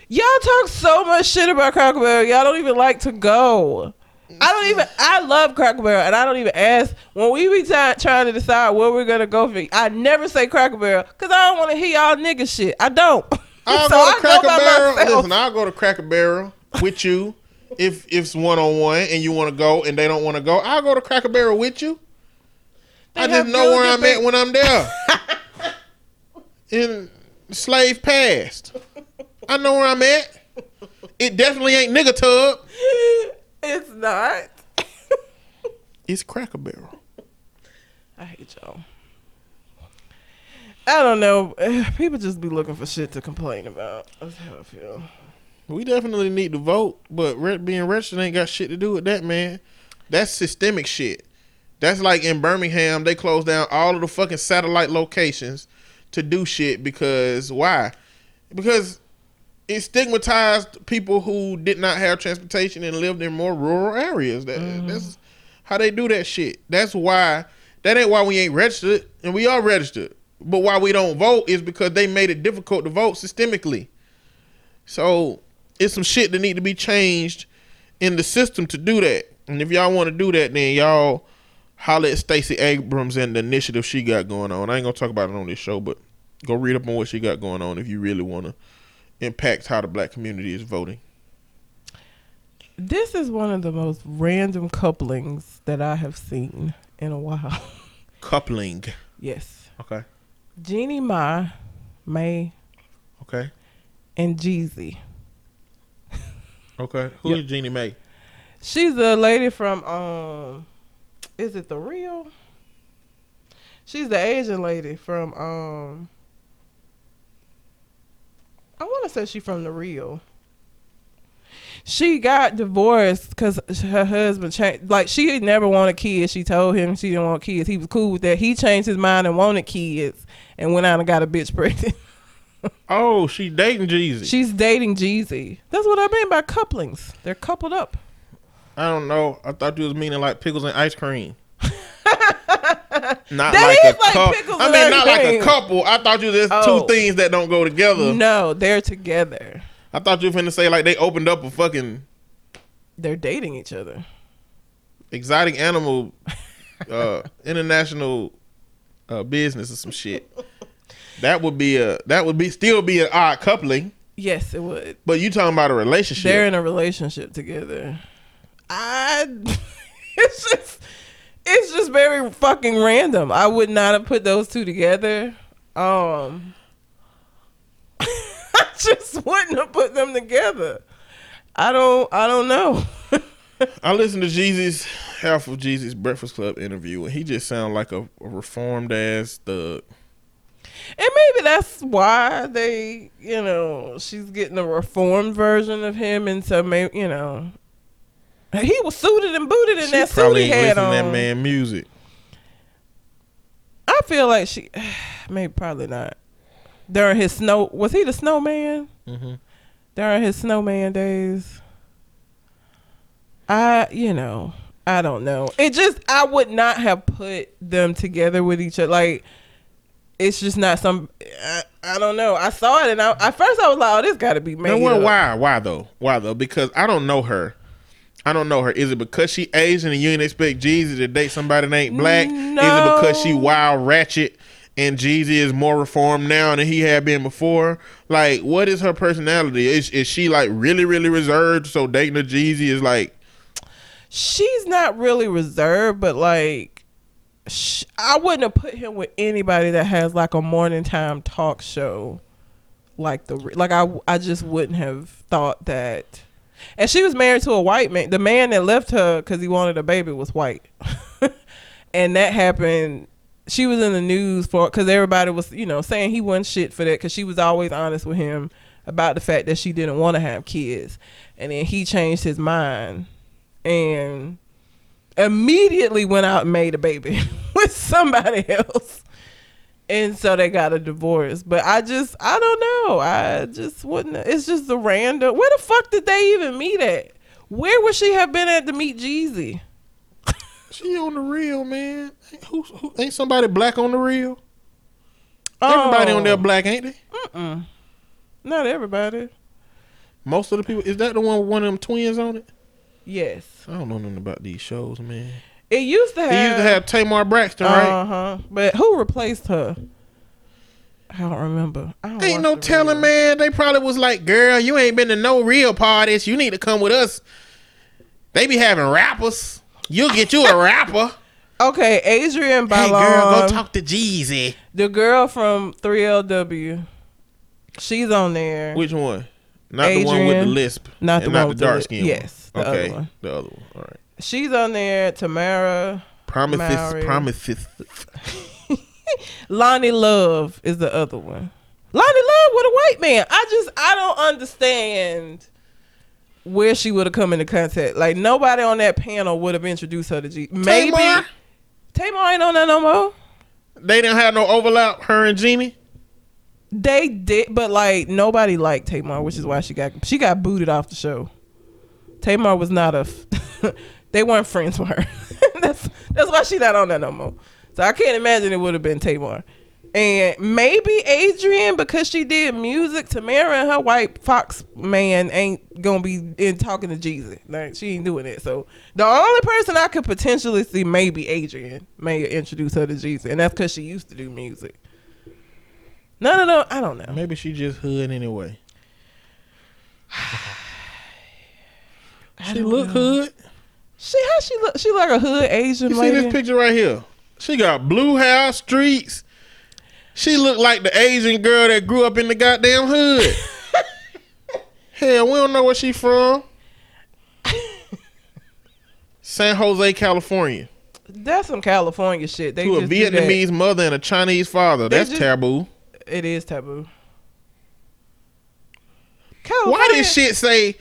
Y'all talk so much shit about Cracker Barrel. Y'all don't even like to go. I don't even. I love Cracker Barrel, and I don't even ask when we be try, trying to decide where we're gonna go for. I never say Cracker Barrel because I don't want to hear y'all nigga shit. I don't. I'll So go I to Cracker by Barrel. myself. Listen, I'll go to Cracker Barrel with you. If if it's one on one and you want to go and they don't want to go, I'll go to Cracker Barrel with you. They I just know where I'm at when I'm there. Slave past, I know where I'm at. It definitely ain't nigga tub. It's not. It's Cracker Barrel. I hate y'all. I don't know. People just be looking for shit to complain about. That's how I feel. We definitely need to vote, but being registered ain't got shit to do with that, man. That's systemic shit. That's like in Birmingham, they closed down all of the fucking satellite locations to do shit because why? Because it stigmatized people who did not have transportation and lived in more rural areas. That, mm-hmm. That's how they do that shit. That's why. That ain't why we ain't registered, and we are registered. But why we don't vote is because they made it difficult to vote systemically. So it's some shit that need to be changed in the system to do that. And if y'all want to do that, then y'all holler at Stacey Abrams and the initiative she got going on. I ain't gonna talk about it on this show, but go read up on what she got going on if you really want to impact how the black community is voting. This is one of the most random couplings that I have seen in a while. Coupling. yes. Okay. Jeannie Ma, Mai, Okay. and Jeezy. Okay. Who is Jeannie Mai? She's a lady from um is it the real? She's the Asian lady from um I want to say she's from the real. She got divorced because her husband changed. Like she never wanted kids. She told him she didn't want kids. He was cool with that. He changed his mind and wanted kids, and went out and got a bitch pregnant. Oh, she dating Jeezy. She's dating Jeezy. That's what I mean by couplings. They're coupled up. I don't know. I thought you was meaning like pickles and ice cream. not That like a like couple. I mean, not like a couple. I thought you just Oh. two things that don't go together. No, they're together. I thought you were finna say like they opened up a fucking They're dating each other. exotic animal uh international uh business or some shit. That would be a that would be still be an odd coupling. Yes, it would. But you talking about a relationship. They're in a relationship together. I it's just it's just very fucking random. I would not have put those two together. Um I just wouldn't have put them together. I don't I don't know. I listened to Jeezy half of Jeezy's Breakfast Club interview and he just sounded like a, a reformed ass thug. And maybe that's why they, you know, she's getting a reformed version of him, and so maybe, you know, he was suited and booted in She that suit he had on. that man music. I feel like she, maybe probably not. During his snow, was he the snowman? Mm-hmm. During his snowman days, I, you know, I don't know. It just, I would not have put them together with each other. Like, it's just not some. I, I don't know. I saw it and I, at first I was like, "Oh, this got to be made." No, well, why? Why though? Why though? Because I don't know her. I don't know her. Is it because she Asian and you didn't expect Jeezy to date somebody that ain't black? No. Is it because she wild ratchet and Jeezy is more reformed now than he had been before? Like, what is her personality? Is is she like really, really reserved? So dating a Jeezy is like, She's not really reserved, but like, sh- I wouldn't have put him with anybody that has like a morning time talk show, like the like I I just wouldn't have thought that. And she was married to a white man. The man that left her because he wanted a baby was white, and that happened. She was in the news for because everybody was you know saying he wasn't shit for that because she was always honest with him about the fact that she didn't want to have kids, and then he changed his mind and immediately went out and made a baby with somebody else. And so they got a divorce. But I just, I don't know. I just wouldn't. It's just a random. Where the fuck did they even meet at? Where would she have been at to meet Jeezy? she on the real man. Who, who ain't somebody black on the real? Everybody on there Oh. black, ain't they? Mm-mm. Not everybody. Most of the people. Is that the one with one of them twins on it? Yes. I don't know nothing about these shows, man. It used to have. He used to have Tamar Braxton, right? Uh huh. But who replaced her? I don't remember. I don't Ain't no telling, real. man. They probably was like, "Girl, you ain't been to no real parties. You need to come with us." They be having rappers. You'll get you a rapper. Okay, Adrienne hey, Bailon. girl, go talk to Jeezy. The girl from 3LW. She's on there. Which one? Not the one with the lisp. Not the and one not the dark skin. yes, the other okay, one. the other one. All right. She's on there. Tamera. Promises. Promises. Loni Love is the other one. Loni Love with a white man. I just I don't understand where she would have come into contact. Like nobody on that panel would have introduced her to G. Maybe Tamar? Tamar ain't on that no more. They didn't have no overlap. Her and Jeannie. They did, but like nobody liked Tamar, which is why she got she got booted off the show. Tamar was not a. they weren't friends with her. that's that's why she not on that no more. So I can't imagine it would have been Tamar. And maybe Adrienne, because she did music, Tamera and her white fox man ain't gonna be in talking to Jeezy. Like she ain't doing it. So the only person I could potentially see maybe Adrienne may introduce her to Jeezy, and that's because she used to do music. No, no, no. I don't know. Maybe she just hood anyway. She look know. hood. She how she look? She like a hood Asian You see this picture right here? She got blue hair, streaks. She look like the Asian girl that grew up in the goddamn hood. Hell, we don't know where she from. San Jose, California. That's some California shit. They To a. Vietnamese mother and a Chinese father. They That's just- taboo. It is taboo. Why California- this shit say?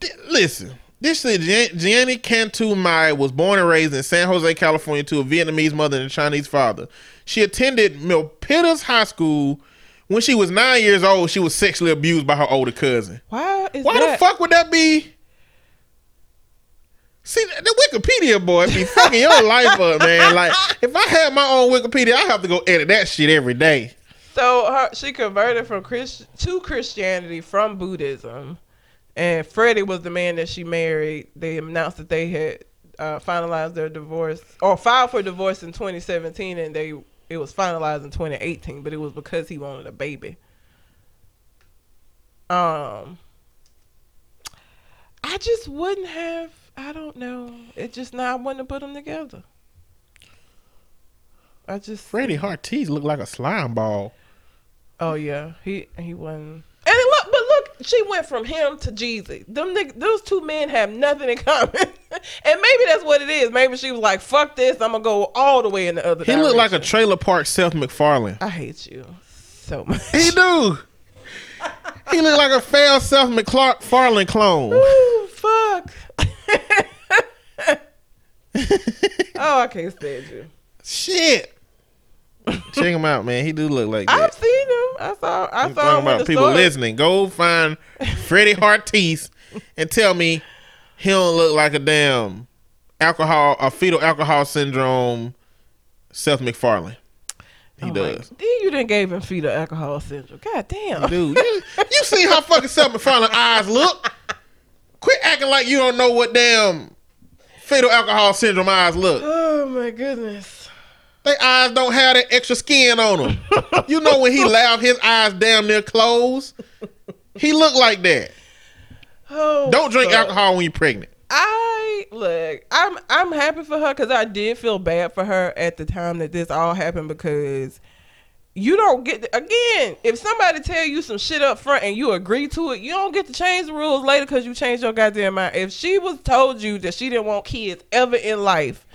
th- Listen, this is Jeannie Camtu Mai was born and raised in San Jose, California, to a Vietnamese mother and a Chinese father. She attended Milpitas High School. When she was nine years old, she was sexually abused by her older cousin. Why is Why that? the fuck would that be? See, the Wikipedia boy be fucking your life up, man. Like, if I had my own Wikipedia, I have to go edit that shit every day. So her, she converted from Christ to Christianity from Buddhism, and Freddy was the man that she married. They announced that they had uh, finalized their divorce or filed for divorce in 2017, and they it was finalized in 2018. But it was because he wanted a baby. Um, I just wouldn't have. I don't know. It just not. I wouldn't have put them together. I just Freddy Harteis looked like a slime ball. Oh yeah, he he wasn't. And look, but look, she went from him to Jeezy. Them those two men have nothing in common, and maybe that's what it is. Maybe she was like, "Fuck this, I'm gonna go all the way in the other." He looked like a trailer park Seth MacFarlane. I hate you so much. He do. He looked like a failed Seth MacFarlane clone. Ooh, fuck. oh, I can't stand you. Shit. Check him out, man. He do look like that. I've seen him. I saw. I I'm saw talking him about people listening. Go find Freddy Harteis and tell me he don't look like a damn alcohol, a fetal alcohol syndrome Seth MacFarlane. He Oh does. Then you didn't gave him fetal alcohol syndrome. God damn. Dude, you, you see how fucking Seth MacFarlane eyes look? Quit acting like you don't know what damn fetal alcohol syndrome eyes look. Oh my goodness. They eyes don't have that extra skin on them. you know when he laugh, his eyes damn near closed. He look like that. Oh. Don't drink fuck. alcohol when you're pregnant. I look. I'm I'm happy for her because I did feel bad for her at the time that this all happened because you don't get again if somebody tell you some shit up front and you agree to it, you don't get to change the rules later because you changed your goddamn mind. If she was told you that she didn't want kids ever in life,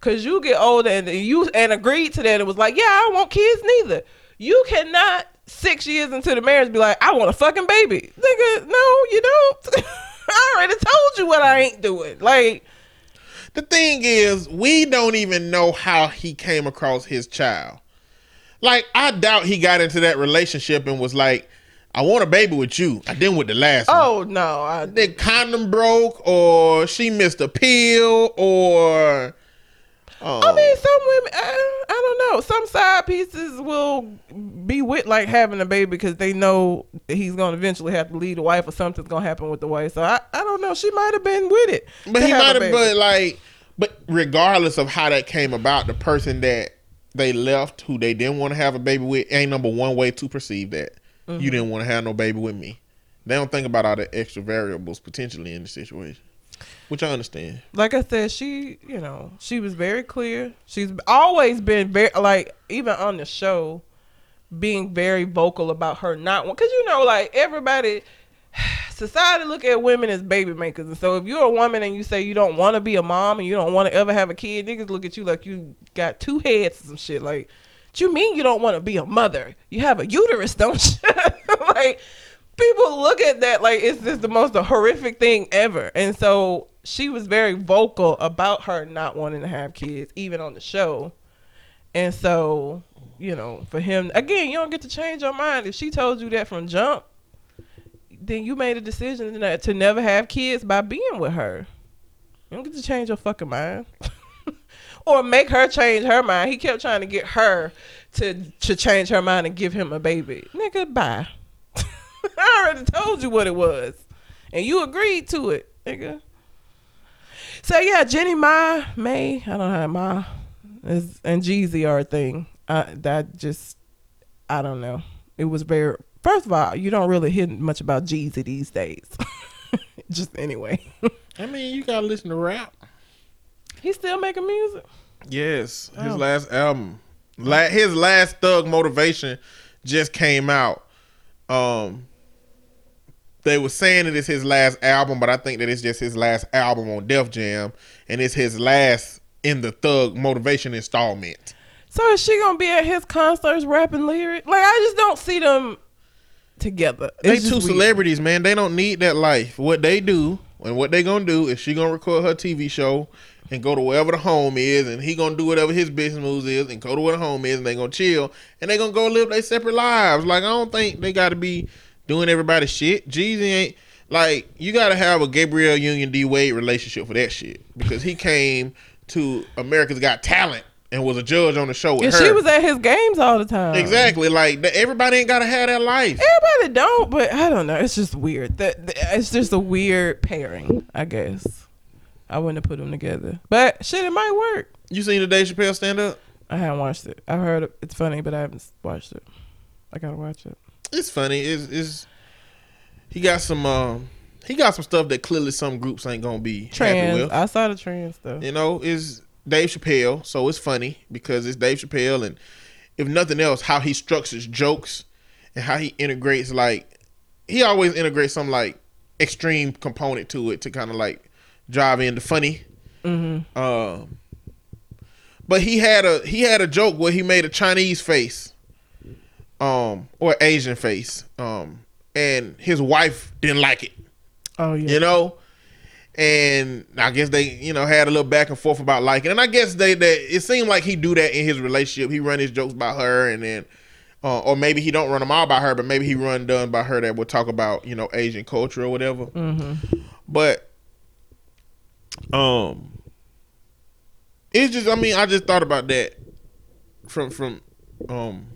cause you get older and you and agreed to that, it was like, yeah, I don't want kids neither. You cannot six years into the marriage be like, I want a fucking baby, nigga. No, you don't. I already told you what I ain't doing. Like, The thing is, we don't even know how he came across his child. Like, I doubt he got into that relationship and was like, I want a baby with you. I didn't with the last one. oh no, I The condom broke, or she missed a pill, or. Oh. I mean, some women, I, I don't know. Some side pieces will be with like having a baby because they know he's going to eventually have to leave the wife or something's going to happen with the wife. So I, I don't know. She might have been with it. But he might have, but like, but regardless of how that came about, the person that they left, who they didn't want to have a baby with, ain't number one way to perceive that Mm-hmm. you didn't want to have no baby with me. They don't think about all the extra variables potentially in the situation, which I understand. like I said, she, you know, she was very clear. She's always been very, like, even on the show, being very vocal about her not because you know, like everybody, society look at women as baby makers, and so if you're a woman and you say you don't want to be a mom and you don't want to ever have a kid, niggas look at you like you got two heads or some shit. Like, you mean you don't want to be a mother? You have a uterus, don't you? like, people look at that like it's just the most horrific thing ever. And so she was very vocal about her not wanting to have kids, even on the show. And so, you know, for him, again, you don't get to change your mind. If she told you that from jump, then you made a decision to never have kids by being with her. You don't get to change your fucking mind. or make her change her mind. He kept trying to get her to to change her mind and give him a baby. Nigga, bye. I already told you what it was, and you agreed to it, nigga. So yeah, Jenny Ma Mai, I don't know how Ma is and Jeezy are a thing. Uh, that just I don't know. It was very first of all, you don't really hear much about Jeezy these days. just anyway. I mean, you gotta listen to rap. He's still making music. Yes, his Oh. last album, la- his last Thug Motivation, just came out. Um, they were saying that it's his last album, but I think that it's just his last album on Def Jam, and it's his last in the Thug Motivation installment. So is she gonna be at his concerts rapping lyrics? Like I just don't see them together. They It's just two weird. celebrities, man. They don't need that life. What they do and what they gonna do is she gonna record her TV show and go to wherever the home is, and he gonna do whatever his business moves is, and go to where the home is, and they gonna chill, and they gonna go live their separate lives. Like I don't think they got to be doing everybody's shit. Jeezy ain't like you got to have a Gabrielle Union D Wade relationship for that shit because he came to America's Got Talent and was a judge on the show with And her. she was at his games all the time. exactly like everybody ain't got to have that life. Everybody don't, but I don't know. It's just weird. That it's just a weird pairing. I guess I wouldn't have put them together, but shit, it might work. You seen the Dave Chappelle stand up? I haven't watched it. I've heard it. it's funny, but I haven't watched it. I gotta watch it. It's funny. It's, it's he got some um he got some stuff that clearly some groups ain't gonna be happy with. I saw the trans stuff. You know, is Dave Chappelle, so it's funny because it's Dave Chappelle, and if nothing else, how he structures jokes and how he integrates like he always integrates some like extreme component to it to kind of like drive in the funny. Mm-hmm. Um, but he had a he had a joke where he made a Chinese face, um, or Asian face, um, and his wife didn't like it, Oh yeah. you know. And I guess they, you know, had a little back and forth about liking. And I guess they, that it seemed like he do that in his relationship. He run his jokes about her, and then, uh, or maybe he don't run them all by her, but maybe he run done by her that would talk about you know Asian culture or whatever. Mm-hmm. But um it's just I mean, I just thought about that from from um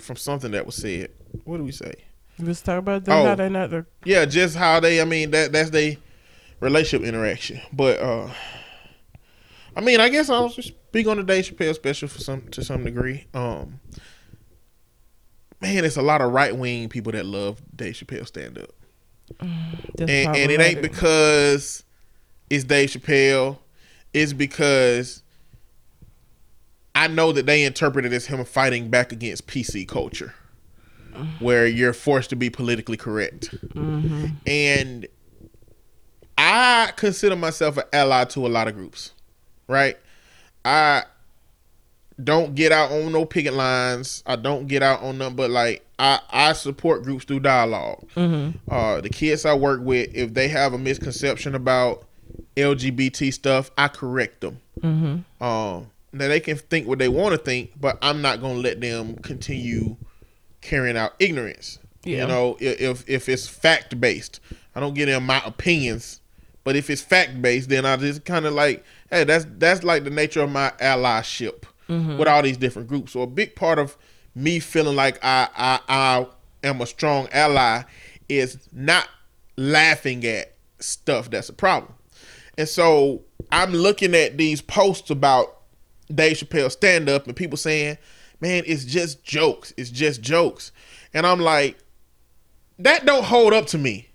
from something that was said. What do we say? Let's talk about them. Oh. How they not the Yeah, just how they I mean that that's their relationship interaction. But uh I mean, I guess I was just speak on the Dave Chappelle special for some to some degree. Um Man, it's a lot of right wing people that love Dave Chappelle stand up. and, and it ain't because it's Dave Chappelle. It's because I know that they interpret it as him fighting back against PC culture, where you're forced to be politically correct. Mm-hmm. And I consider myself an ally to a lot of groups, right? I don't get out on no picket lines. I don't get out on them, but like I, I support groups through dialogue. Mm-hmm. Uh, the kids I work with, if they have a misconception about LGBT stuff, I correct them. Mm-hmm. Um, now they can think what they want to think, but I'm not gonna let them continue carrying out ignorance. Yeah. You know, if if it's fact based, I don't get in my opinions. But if it's fact based, then I just kind of like, hey, that's that's like the nature of my allyship mm-hmm. with all these different groups. So a big part of me feeling like I I, I am a strong ally is not laughing at stuff that's a problem. And so I'm looking at these posts about Dave Chappelle stand up and people saying, man, it's just jokes. It's just jokes. And I'm like, that don't hold up to me.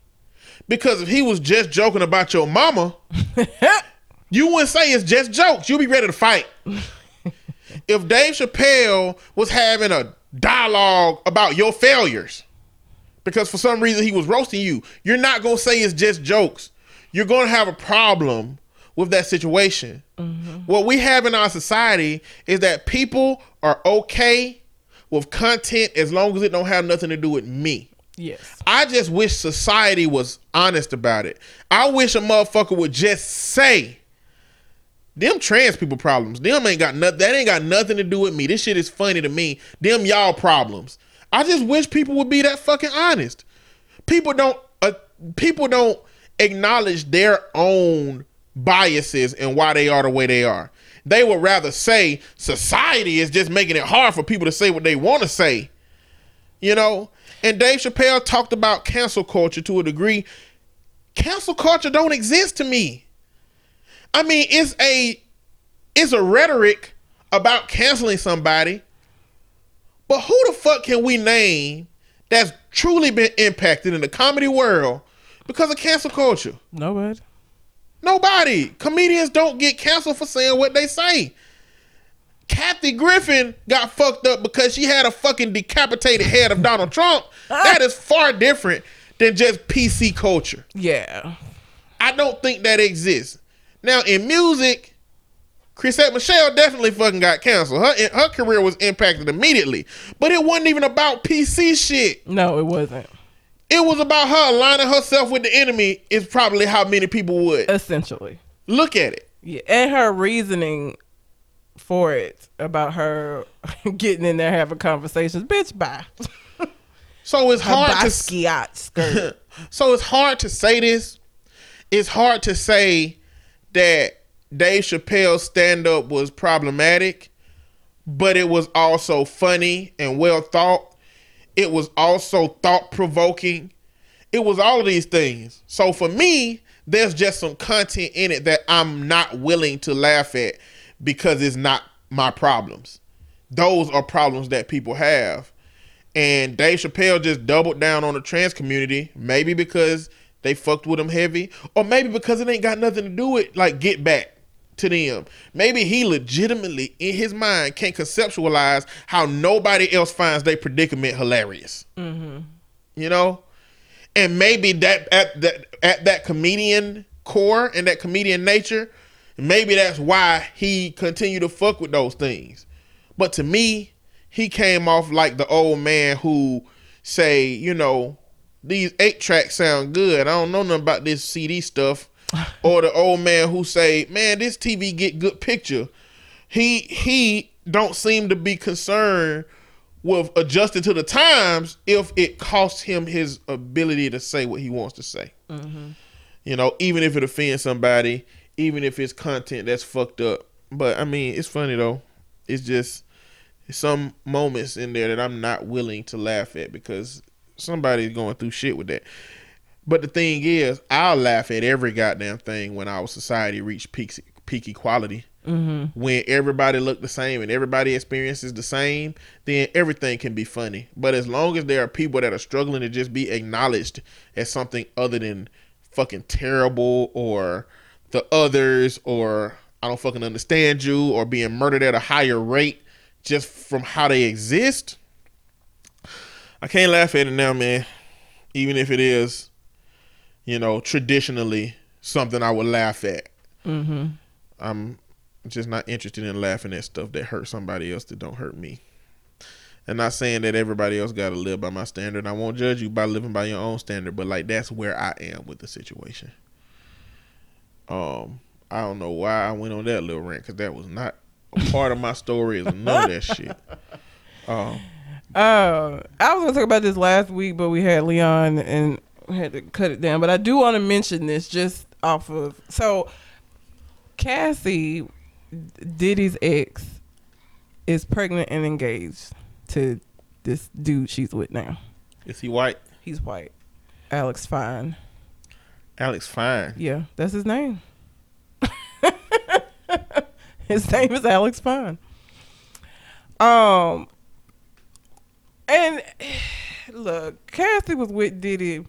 Because if he was just joking about your mama, you wouldn't say it's just jokes. You'll be ready to fight. if Dave Chappelle was having a dialogue about your failures, because for some reason he was roasting you, you're not gonna say it's just jokes. You're gonna have a problem with that situation. What we have in our society is that people are okay with content as long as it don't have nothing to do with me. Yes. I just wish society was honest about it. I wish a motherfucker would just say, them trans people problems. Them ain't got nothing. That ain't got nothing to do with me. This shit is funny to me. Them y'all problems. I just wish people would be that fucking honest. People don't. Uh, people don't acknowledge their own biases and why they are the way they are. They would rather say society is just making it hard for people to say what they want to say. You know? And Dave Chappelle talked about cancel culture to a degree. Cancel culture don't exist to me. I mean, it's a it's a rhetoric about canceling somebody. But who the fuck can we name that's truly been impacted in the comedy world because of cancel culture? Nobody. Nobody. Comedians don't get canceled for saying what they say. Kathy Griffin got fucked up because she had a fucking decapitated head of Donald Trump. That is far different than just PC culture. Yeah. I don't think that exists. Now in music, Chrisette Michele definitely fucking got canceled. Her her career was impacted immediately, but it wasn't even about PC shit. No, it wasn't. It was about her aligning herself with the enemy. Is probably how many people would Essentially. look at it. Yeah. And her reasoning for it about her getting in there having conversations. Bitch, bye. So it's hard to skirt. so it's hard to say this. It's hard to say that Dave Chappelle's stand up was problematic, but it was also funny and well thought. It was also thought provoking. It was all of these things. So for me, there's just some content in it that I'm not willing to laugh at because it's not my problems. Those are problems that people have. And Dave Chappelle just doubled down on the trans community, maybe because they fucked with him heavy, or maybe because it ain't got nothing to do with like get back to them. Maybe he legitimately in his mind can't conceptualize how nobody else finds their predicament hilarious. Mm-hmm. You know? And maybe that at that at that comedian core and that comedian nature, maybe that's why he continued to fuck with those things. But to me, he came off like the old man who say, you know, these eight tracks sound good. I don't know nothing about this CD stuff. Or the old man who say, man, this TV get good picture. He he don't seem to be concerned with adjusting to the times if it costs him his ability to say what he wants to say. Mm-hmm. You know, even if it offends somebody, even if it's content that's fucked up. But I mean, it's funny though. It's just some moments in there that I'm not willing to laugh at because somebody's going through shit with that. But the thing is, I'll laugh at every goddamn thing when our society reached peak peak equality. Mm-hmm. When everybody look the same and everybody experiences the same, then everything can be funny. But as long as there are people that are struggling to just be acknowledged as something other than fucking terrible or the others or I don't fucking understand you or being murdered at a higher rate just from how they exist, I can't laugh at it now, man. Even if it is, you know, traditionally something I would laugh at. Mm-hmm. I'm just not interested in laughing at stuff that hurt somebody else that don't hurt me. And not saying that everybody else got to live by my standard. I won't judge you by living by your own standard, but like that's where I am with the situation. Um, I don't know why I went on that little rant because that was not a part of my story. Is none of that shit. Um, Uh, I was gonna talk about this last week, but we had Leon and had to cut it down. But I do want to mention this just off of so Cassie, Diddy's ex, is pregnant and engaged to this dude she's with now. is he white? He's white, Alex Fine. Alex Fine. Yeah, that's his name. his name is Alex Fine. Um, and look, Cassie was with Diddy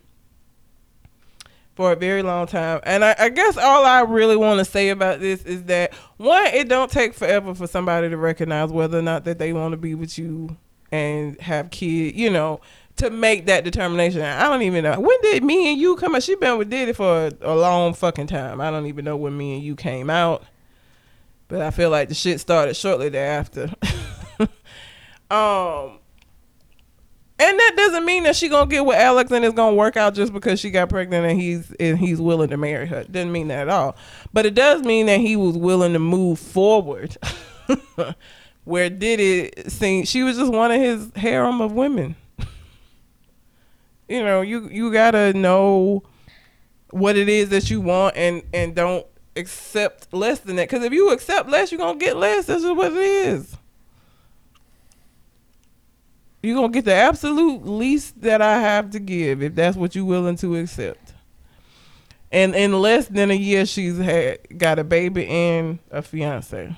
for a very long time, and I, I guess all I really want to say about this is that one, it don't take forever for somebody to recognize whether or not that they want to be with you and have kids. You know. To make that determination, I don't even know when did me and you come out. She been with Diddy for a, a long fucking time. I don't even know when me and you came out, but I feel like the shit started shortly thereafter. um, and that doesn't mean that she gonna get with Alex and it's gonna work out just because she got pregnant and he's and he's willing to marry her. Doesn't mean that at all. But it does mean that he was willing to move forward. Where did it seem she was just one of his harem of women. you know, you you gotta know what it is that you want and and don't accept less than that. Because if you accept less, you're gonna get less. That's just what it is. You're gonna get the absolute least that I have to give if that's what you're willing to accept. And in less than a year, she's had got a baby and a fiance.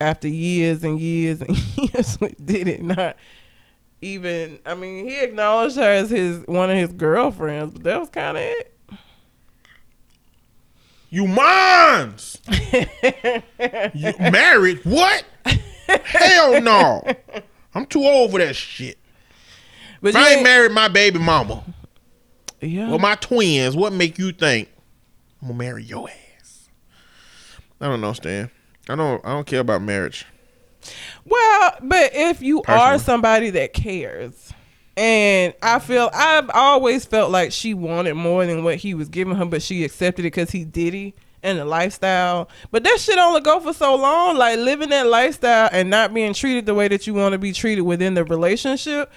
After years and years and years, Diddy not even. I mean, he acknowledged her as his one of his girlfriends, but that was kind of it. You mines. you married? What? Hell no. I'm too old for that shit. But If you I ain't married my baby mama yeah. or my twins, what make you think I'm gonna marry your ass? I don't know, Stan. I don't. I don't care about marriage. Well, but if you are somebody that cares, and I feel I've always felt like she wanted more than what he was giving her, but she accepted it because he did it and the lifestyle. But that shit only go for so long. Like living that lifestyle and not being treated the way that you want to be treated within the relationship.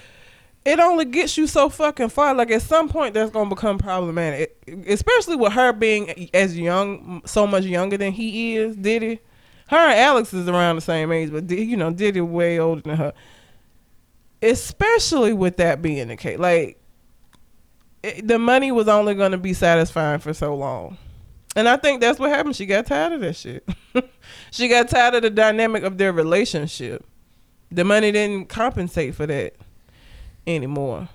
It only gets you so fucking far. Like at some point, that's gonna become problematic, especially with her being as young, so much younger than he is. Diddy, her and Alex is around the same age, but you know, Diddy way older than her. Especially with that being the case, like it, the money was only gonna be satisfying for so long, and I think that's what happened. She got tired of that shit. she got tired of the dynamic of their relationship. The money didn't compensate for that anymore.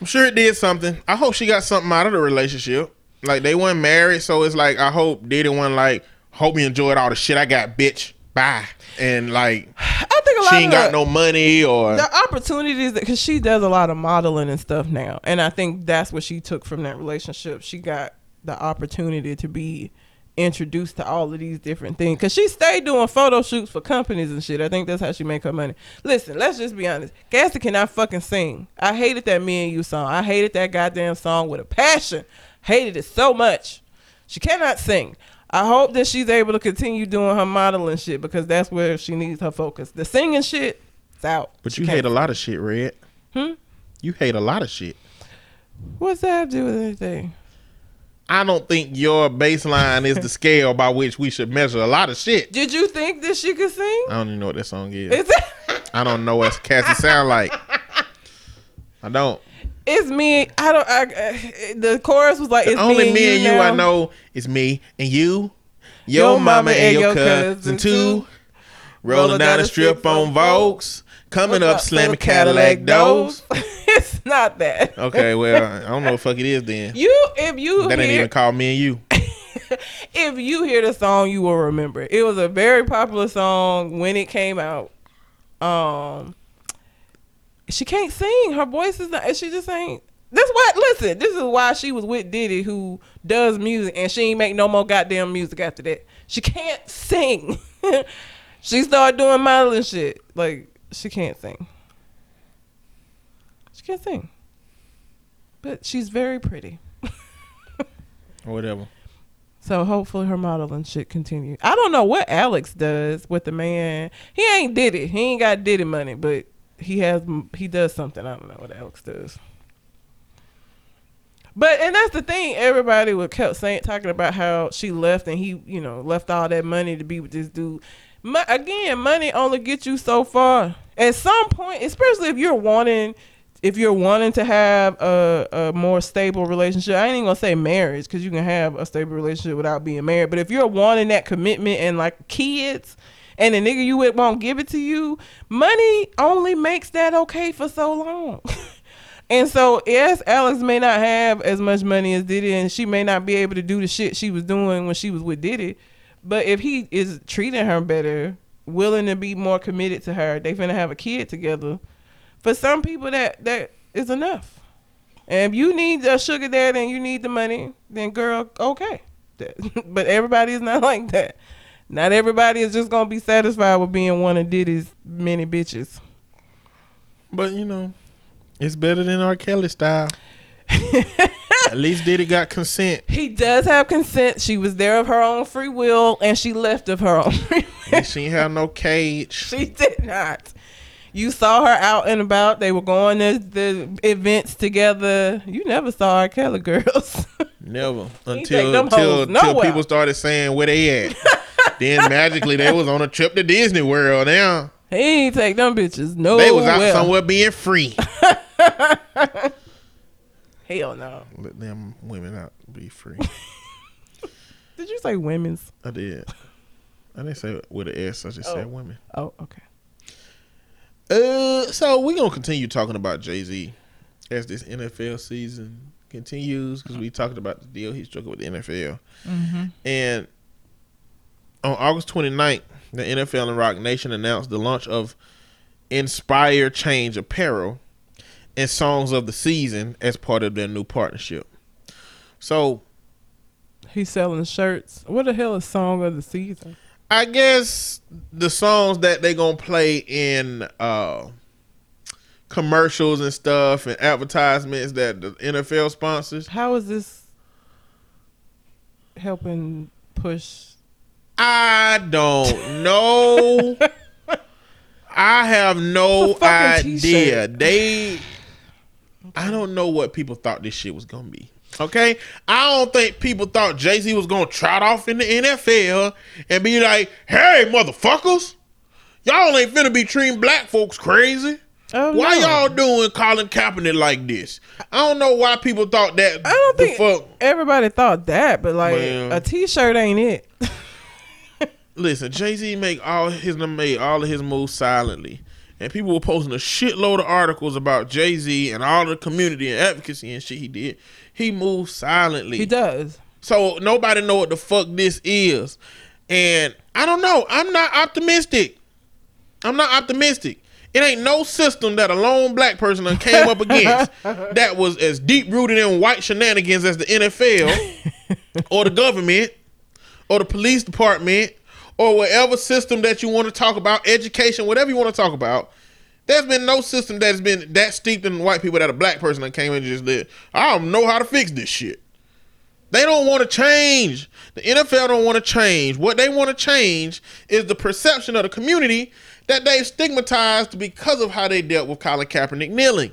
I'm sure it did something. I hope she got something out of the relationship. Like they weren't married, so it's like I hope Diddy one like hope you enjoyed all the shit I got, bitch. Bye. And like I think a lot she ain't got the- no money or the opportunities because she does a lot of modeling and stuff now. And i think that's what she took from that relationship. She got the opportunity to be introduced to all of these different things. Because she stayed doing photo shoots for companies and shit. I think that's how she make her money. Listen let's just be honest. Cassie cannot fucking sing. I hated that me and you song. I hated that goddamn song with a passion. Hated it so much. She cannot sing I hope that she's able to continue doing her modeling shit because that's where she needs her focus. The singing shit, it's out. But She you hate a lot of shit, Red. Hmm? You hate a lot of shit. What's that have to do with anything? I don't think your baseline is the scale by which we should measure a lot of shit. Did you think that she could sing? I don't even know what that song is. Is it? I don't know what Cassie sound like. I don't. It's me. I don't. I, uh, the chorus was like, The "It's only me and you, I now. know is me and you, your, mama and your cousin too. Rolling down the strip on Volks, coming up slamming Cadillac doors. it's not that. Okay, well I don't know what the fuck it is then. You, if you That ain't hear, even called me and you. if you hear the song, you will remember it. It was a very popular song when it came out. Um, she can't sing. Her voice is not. She just ain't. This what. Listen, this is why she was with Diddy, who does music, and she ain't make no more goddamn music after that. She can't sing. she started doing modeling shit. Like she can't sing. She can't sing. But she's very pretty. Whatever. So hopefully her modeling shit continue. I don't know what Alex does with the man. He ain't did it. He ain't got Diddy money, but he has. He does something. I don't know what Alex does. But and that's the thing. Everybody would kept saying talking about how she left and he, you know, left all that money to be with this dude. Mo- again, money only gets you so far. At some point, especially if you're wanting, if you're wanting to have a, a more stable relationship, I ain't even gonna say marriage because you can have a stable relationship without being married. But if you're wanting that commitment and like kids, and the nigga you with won't give it to you, money only makes that okay for so long. And so, yes, Alex may not have as much money as Diddy, and she may not be able to do the shit she was doing when she was with Diddy. But if he is treating her better, willing to be more committed to her, they finna have a kid together. For some people, that that is enough. And if you need a sugar daddy and you need the money, then girl, okay. but everybody is not like that. Not everybody is just gonna be satisfied with being one of Diddy's many bitches. But you know, it's better than R. Kelly style. At least Diddy got consent. He does have consent. She was there of her own free will, and she left of her own free will. She had no cage. she did not. you saw her out and about. They were going to the events together. You never saw R. Kelly girls. Never until until, until nowhere. people started saying where they at. then magically they was on a trip to Disney World. Now he ain't take them bitches no. they was out somewhere being free. Hell no. Let them women out be free. Did you say women's? I did. I didn't say with an S. I just said Oh. women. Oh, okay. Uh, so we're gonna continue talking about Jay Z as this NFL season continues because we talked about the deal he struck with the NFL, and on August 29th, the NFL and Roc Nation announced the launch of Inspire Change Apparel and Songs of the Season as part of their new partnership. So He's selling shirts. What the hell is song of the season? I guess the songs that they're gonna play in uh commercials and stuff and advertisements that the NFL sponsors. How is this helping push? I don't know. I have no It's a fucking idea. t-shirt. They I don't know what people thought this shit was gonna be. Okay? I don't think people thought Jay Z was gonna trot off in the NFL and be like, hey motherfuckers, y'all ain't finna be treating black folks crazy. Oh, Why no. y'all doing Colin Kaepernick like this? I don't know why people thought that. I don't the think fuck. everybody thought that, but like Man. a T-shirt ain't it. Listen, Jay Z make all his made all of his moves silently, and people were posting a shitload of articles about Jay Z and all the community and advocacy and shit he did. He moved silently, he does. so nobody know what the fuck this is. And I don't know. I'm not optimistic. I'm not optimistic. It ain't no system that a lone black person done came up against that was as deep rooted in white shenanigans as the NFL or the government or the police department or whatever system that you want to talk about, education, whatever you want to talk about. There's been no system that's been that steeped in white people that a black person that came in and just did. I don't know how to fix this shit. They don't want to change. The NFL don't want to change. What they want to change is the perception of the community that they've stigmatized because of how they dealt with Colin Kaepernick kneeling.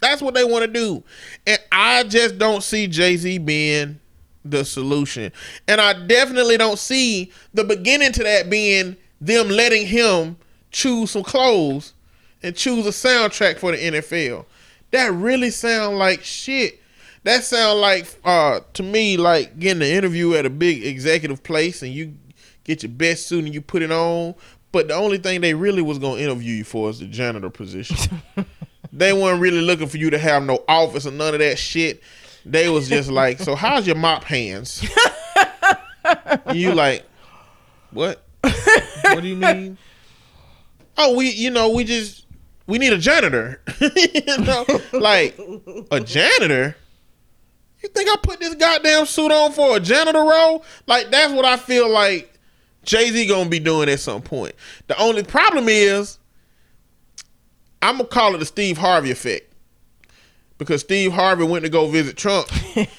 That's what they want to do. And I just don't see Jay Z being the solution. And I definitely don't see the beginning to that being them letting him choose some clothes and choose a soundtrack for the NFL. That really sound like shit. That sound like uh to me like getting an interview at a big executive place and you get your best suit and you put it on. But the only thing they really was gonna interview you for is the janitor position. they weren't really looking for you to have no office or none of that shit. They was just like, so how's your mop hands? And you like, what? What do you mean? Oh, we, you know, we just we need a janitor. you know, like a janitor. You think I put this goddamn suit on for a janitor role? Like that's what I feel like Jay Z gonna be doing at some point. The only problem is, I'm gonna call it the Steve Harvey effect. Because Steve Harvey went to go visit Trump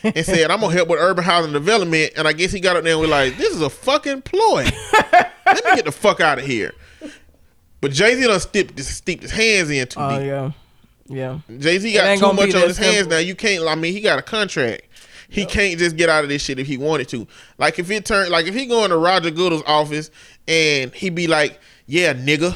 and said, I'm gonna help with urban housing development. And I guess he got up there and was like, This is a fucking ploy. Let me get the fuck out of here. But Jay Z done steeped, steeped his hands in too Oh deep. yeah, yeah. Jay Z got too much on his hands now. You can't. I mean, he got a contract. He can't just get out of this shit if he wanted to. Like if it turned, like if he go into Roger Goodell's office and he be like, "Yeah, nigga,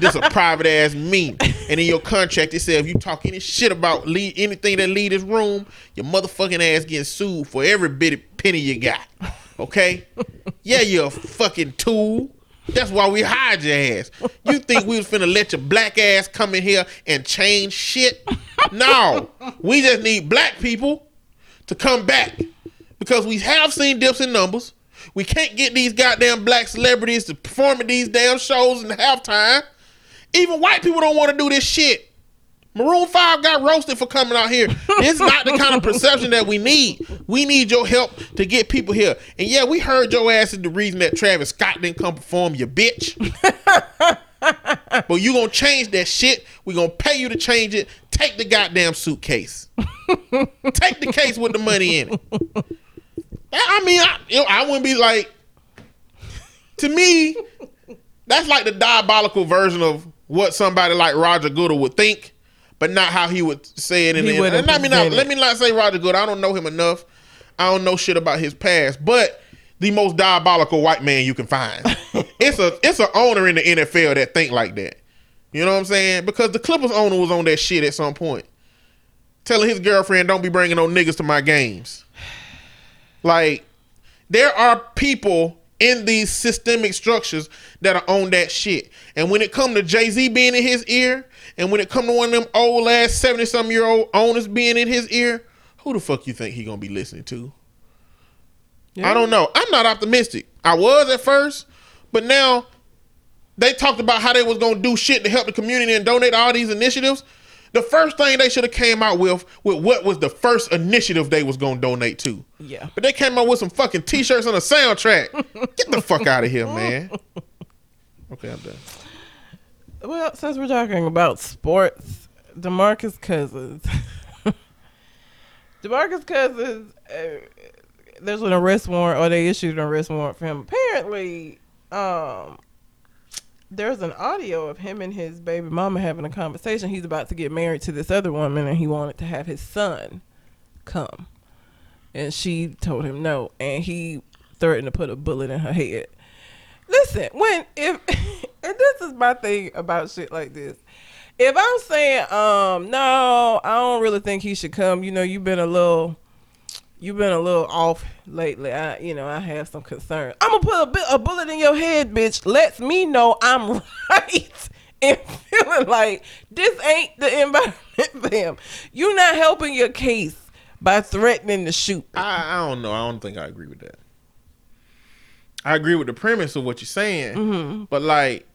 this a private ass meeting," and in your contract it says if you talk any shit about lead anything that leave this room, your motherfucking ass getting sued for every bit of penny you got. Okay? yeah, you're a fucking tool. That's why we hired your ass. You think we was finna let your black ass come in here and change shit? No. We just need black people to come back. Because we have seen dips in numbers. We can't get these goddamn black celebrities to perform at these damn shows in halftime. Even white people don't want to do this shit. Maroon 5 got roasted for coming out here. It's not the kind of perception that we need. We need your help to get people here. And yeah, we heard your ass is the reason that Travis Scott didn't come perform, you bitch. but you gonna change that shit. We gonna pay you to change it. Take the goddamn suitcase. Take the case with the money in it. I mean, I, you know, I wouldn't be like. To me, that's like the diabolical version of what somebody like Roger Goodell would think, but not how he would say it. In He the, wouldn't and I mean, not, let me not say Roger Goodell. I don't know him enough. I don't know shit about his past, but the most diabolical white man you can find. it's a it's an owner in the NFL that think like that. You know what I'm saying? Because the Clippers owner was on that shit at some point, telling his girlfriend, "Don't be bringing no niggas to my games." Like, there are people in these systemic structures that are on that shit. And when it come to Jay Z being in his ear, and when it come to one of them old ass seventy some year old owners being in his ear, who the fuck you think he gonna be listening to? I don't know. I'm not optimistic. I was at first, but now they talked about how they was gonna do shit to help the community and donate all these initiatives. The first thing they should have came out with with what was the first initiative they was gonna donate to. Yeah. But they came out with some fucking t-shirts on a soundtrack. Get the fuck out of here, man. Okay, I'm done. Well, since we're talking about sports, Demarcus Cousins. Demarcus Cousins, uh, there's an arrest warrant, or they issued an arrest warrant for him. Apparently, um, there's an audio of him and his baby mama having a conversation. He's about to get married to this other woman, and he wanted to have his son come, and she told him no, and he threatened to put a bullet in her head. Listen, when if and this is my thing about shit like this. If I'm saying, um, no, I don't really think he should come. You know, you've been a little, you've been a little off lately. I, you know, I have some concern. I'm gonna put a, bit, a bullet in your head, bitch. Lets me know I'm right and feeling like this ain't the environment for him. You're not helping your case by threatening to shoot. I, I don't know. I don't think I agree with that. I agree with the premise of what you're saying, mm-hmm. but like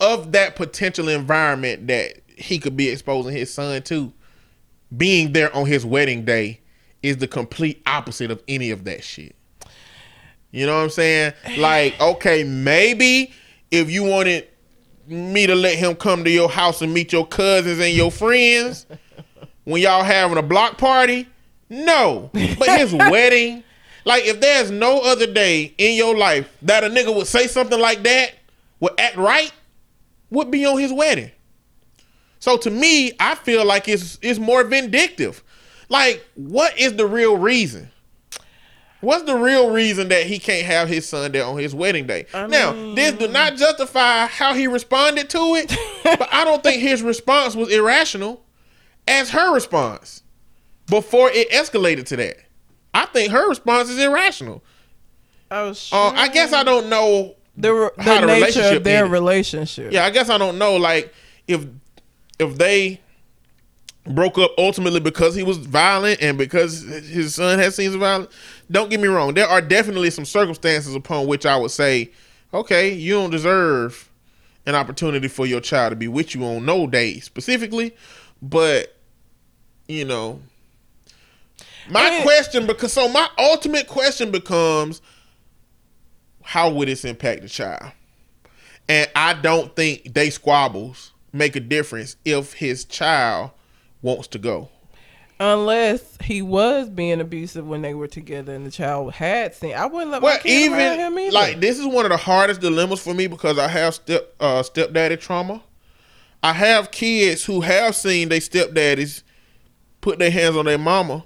of that potential environment that he could be exposing his son to, being there on his wedding day is the complete opposite of any of that shit. You know what I'm saying? Like, okay, maybe if you wanted me to let him come to your house and meet your cousins and your friends when y'all having a block party, no. But his wedding, like if there's no other day in your life that a nigga would say something like that, would act right, would be on his wedding. So to me, I feel like it's it's more vindictive. Like, what is the real reason? What's the real reason that he can't have his son there on his wedding day? now, this do not justify how he responded to it, but I don't think his response was irrational as her response before it escalated to that. I think her response is irrational. I was sure. Uh, I guess I don't know the, the the nature relationship of their ended. relationship. Yeah, I guess I don't know. Like if if they broke up ultimately because he was violent and because his son had seen some violence. Don't get me wrong. There are definitely some circumstances upon which I would say, okay, you don't deserve an opportunity for your child to be with you on no day specifically, but you know. My And- question because so my ultimate question becomes how would this impact the child? And I don't think they squabbles make a difference if his child wants to go. Unless he was being abusive when they were together and the child had seen. I wouldn't let Well, my kid around him either. like this is one of the hardest dilemmas for me because I have step uh, stepdaddy trauma. I have kids who have seen their stepdaddies put their hands on their mama,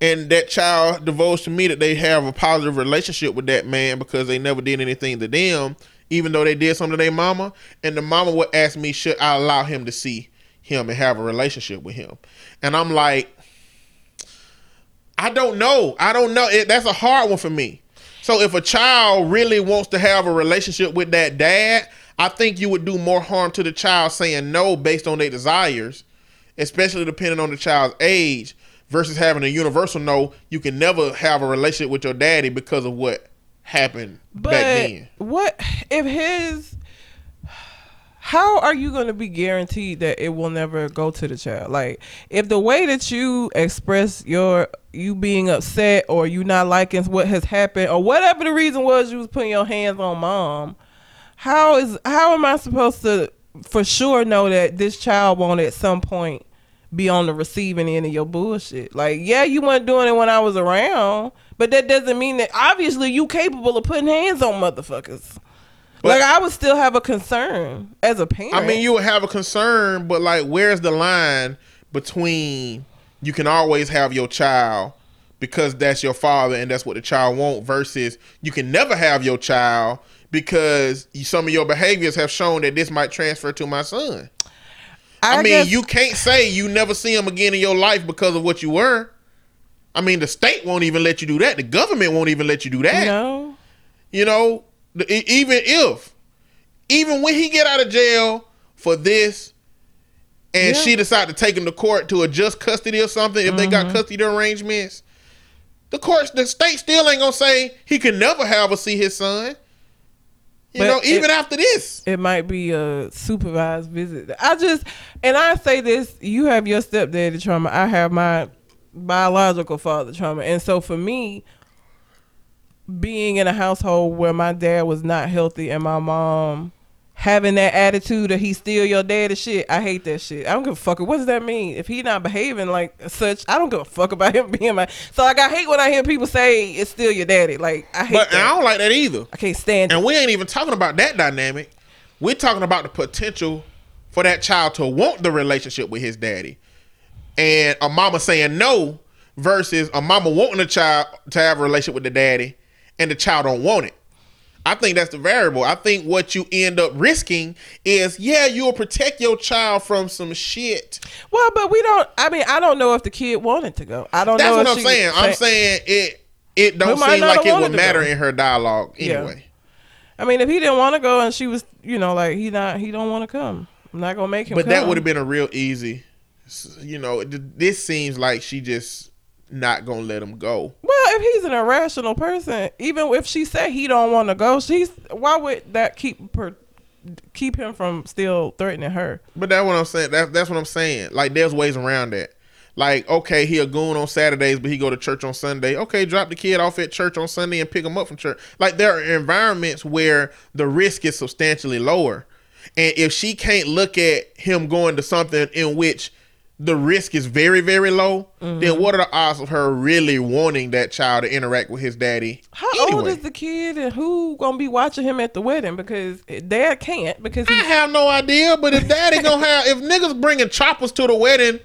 and that child divulged to me that they have a positive relationship with that man because they never did anything to them, even though they did something to their mama. And the mama would ask me, should I allow him to see him and have a relationship with him? And I'm like, I don't know. I don't know. It, that's a hard one for me. So if a child really wants to have a relationship with that dad, I think you would do more harm to the child saying no based on their desires, especially depending on the child's age, versus having a universal no. You can never have a relationship with your daddy because of what happened but back then. what if his? How are you going to be guaranteed that it will never go to the child? Like, if the way that you express your you being upset or you not liking what has happened or whatever the reason was, you was putting your hands on mom. How is how am I supposed to for sure know that this child won't at some point be on the receiving end of your bullshit? Like, yeah, you weren't doing it when I was around, but that doesn't mean that obviously you capable of putting hands on motherfuckers. But- like I would still have a concern as a parent. I mean, you would have a concern, but like, where's the line between you can always have your child because that's your father and that's what the child want versus you can never have your child because you- some of your behaviors have shown that this might transfer to my son. I, mean, guess- you can't say you never see him again in your life because of what you were. I mean, the state won't even let you do that. The government won't even let you do that. no. You know, even if, even when he get out of jail for this, and Yeah. she decide to take him to court to adjust custody or something, if they Mm-hmm. got custody arrangements, the courts, the state still ain't gonna say he can never have or see his son. You But know, even it- after this. It might be a supervised visit. I just, and I say this: you have your stepdaddy trauma. I have my biological father trauma, and so for me, being in a household where my dad was not healthy and my mom having that attitude that he's still your daddy shit, I hate that shit. I don't give a fuck. What does that mean? If he not behaving like such, I don't give a fuck about him being my. So like, I hate when I hear people say it's still your daddy. Like I hate But I don't like that either. I can't stand it. And we ain't even talking about that dynamic. We're talking about the potential for that child to want the relationship with his daddy. And a mama saying no versus a mama wanting a child to have a relationship with the daddy and the child don't want it. I think that's the variable. I think what you end up risking is, yeah, you'll protect your child from some shit. Well, but we don't. I mean, I don't know if the kid wanted to go. I don't That's know. what I'm she- saying. I'm saying it. It don't seem like it would matter in her dialogue Yeah. anyway. I mean, if he didn't want to go and she was, you know, like he not, he don't want to come. I'm not gonna make him. But that would have been a real easy. You know, this seems like she just not gonna let him go. Well, if he's an irrational person, even if she said he don't want to go, she's why would that keep her, keep him from still threatening her? But that's what I'm saying. That's that's what I'm saying. Like there's ways around that. Like okay, he a goon on Saturdays, but he go to church on Sunday. Okay, drop the kid off at church on Sunday and pick him up from church. Like there are environments where the risk is substantially lower, and if she can't look at him going to something in which the risk is very very low, then mm-hmm. what are the odds of her really wanting that child to interact with his daddy? How old is the kid, and who gonna be watching him at the wedding? Because dad can't because I have no idea, but if daddy gonna have, if niggas bringing choppers to the wedding,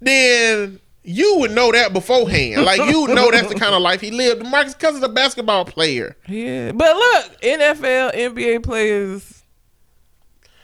then you would know that beforehand. Like you know that's the kind of life he lived. Marcus Cousins a basketball player. Yeah, but look, NFL, NBA players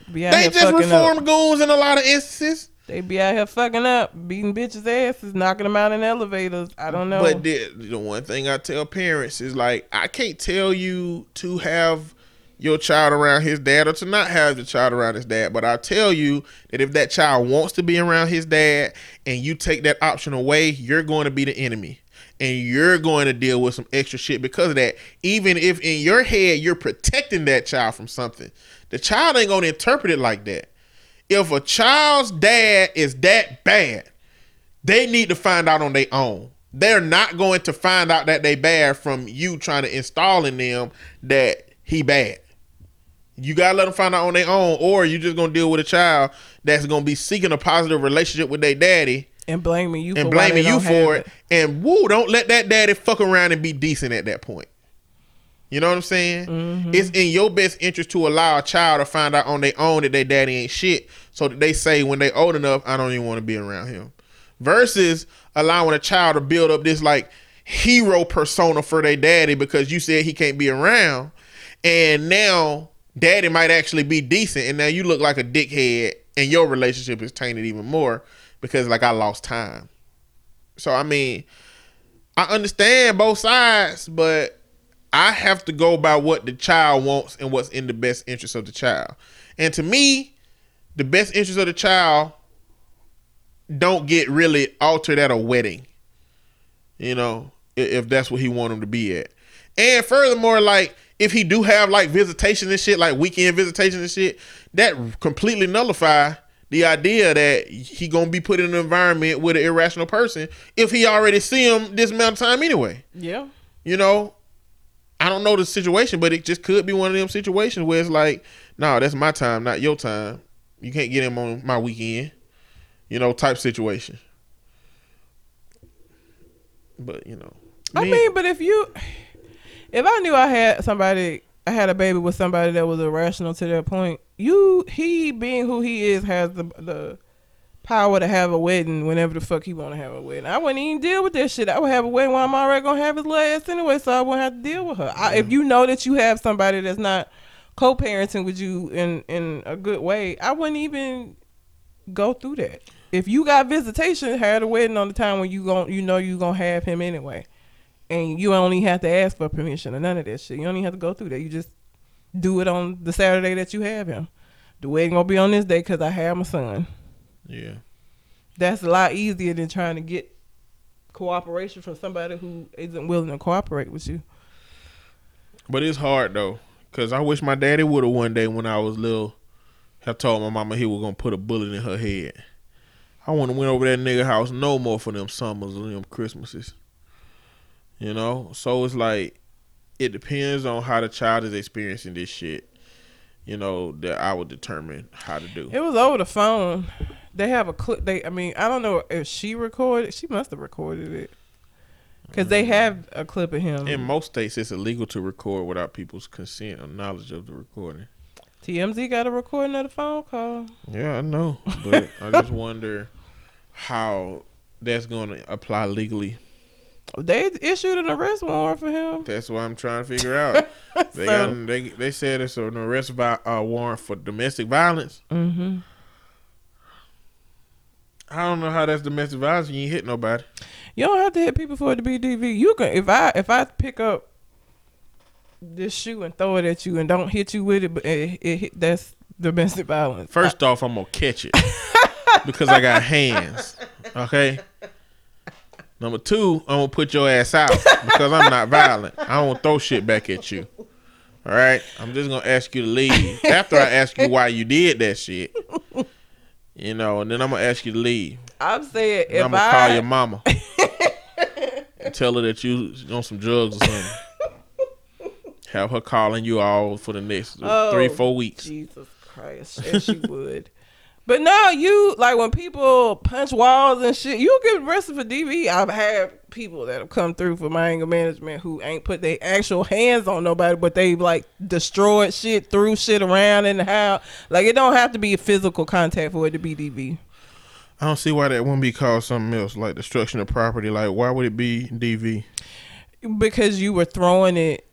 They just reform up. goons in a lot of instances. They be out here fucking up, beating bitches' asses, knocking them out in elevators. I don't know. But the, the one thing I tell parents is like, I can't tell you to have your child around his dad or to not have the child around his dad. But I tell you that if that child wants to be around his dad and you take that option away, you're going to be the enemy. And you're going to deal with some extra shit because of that. Even if in your head you're protecting that child from something, the child ain't going to interpret it like that. If a child's dad is that bad, they need to find out on their own. They're not going to find out that they bad from you trying to install in them that he bad. You gotta let them find out on their own, or you just gonna deal with a child that's gonna be seeking a positive relationship with their daddy and blaming you and for blaming you for it. And woo, don't let that daddy fuck around and be decent at that point. You know what I'm saying? Mm-hmm. It's in your best interest to allow a child to find out on their own that their daddy ain't shit, so that they say when they old enough, I don't even want to be around him. Versus allowing a child to build up this like hero persona for their daddy because you said he can't be around, and now daddy might actually be decent, and now you look like a dickhead, and your relationship is tainted even more because like I lost time. So I mean, I understand both sides, but I have to go by what the child wants and what's in the best interest of the child. And to me, the best interest of the child don't get really altered at a wedding. You know, if that's what he want him to be at. And furthermore, like if he do have like visitation and shit, like weekend visitation and shit, that completely nullify the idea that he gonna be put in an environment with an irrational person if he already see him this amount of time anyway. Yeah. You know, I don't know the situation, but it just could be one of them situations where it's like, no, that's my time, not your time. You can't get him on my weekend. You know, type situation. But you know, I me- mean, but if you, if I knew I had somebody I had a baby with somebody that was irrational to that point. You, he being who he is, has the the power to have a wedding whenever the fuck he want to have a wedding. I wouldn't even deal with that shit. I would have a wedding when I'm already gonna have his last anyway, so I wouldn't have to deal with her. I, if you know that you have somebody that's not co-parenting with you in in a good way, I wouldn't even go through that. If you got visitation, have a wedding on the time when you gon' you know you gonna have him anyway, and you only have to ask for permission or none of that shit. You don't even have to go through that. You just do it on the Saturday that you have him. The wedding gonna be on this day because I have my son. Yeah. That's a lot easier than trying to get cooperation from somebody who isn't willing to cooperate with you. But it's hard though, cause I wish my daddy would have one day when I was little. Have told my mama he was gonna put a bullet in her head. I wouldn't have went over that nigga house no more for them summers or them Christmases. You know, so it's like it depends on how the child is experiencing this shit. You know that I would determine how to do. It was over the phone. They have a clip. They, I mean, I don't know if she recorded. She must have recorded it because they have a clip of him. In most states, it's illegal to record without people's consent or knowledge of the recording. TMZ got a recording of the phone call. Yeah, I know, but I just wonder how that's going to apply legally. They issued an arrest warrant for him. That's what I'm trying to figure out. They So- got, they they said it's an arrest vi- uh, warrant for domestic violence. Mm-hmm. I don't know how that's domestic violence. You ain't hit nobody. You don't have to hit people for it to be DV. You can if I if I pick up this shoe and throw it at you and don't hit you with it, but it, it hit, that's domestic violence. First off, I'm gonna catch it because I got hands. Okay. Number two, I'm gonna put your ass out because I'm not violent. I don't throw shit back at you. All right. I'm just gonna ask you to leave after I ask you why you did that shit. You know, and then I'm gonna ask you to leave. I'm saying And if I'm gonna I call your mama and tell her that you on some drugs or something. Have her calling you all for the next Oh, three, four weeks. Jesus Christ, yes she would. But no, you like when people punch walls and shit, you get arrested for DV. I've had people that have come through for my anger management who ain't put their actual hands on nobody, but they like destroyed shit, threw shit around in the house. Like it don't have to be a physical contact for it to be DV. I don't see why that wouldn't be called something else, like destruction of property. Like, why would it be DV? because you were throwing it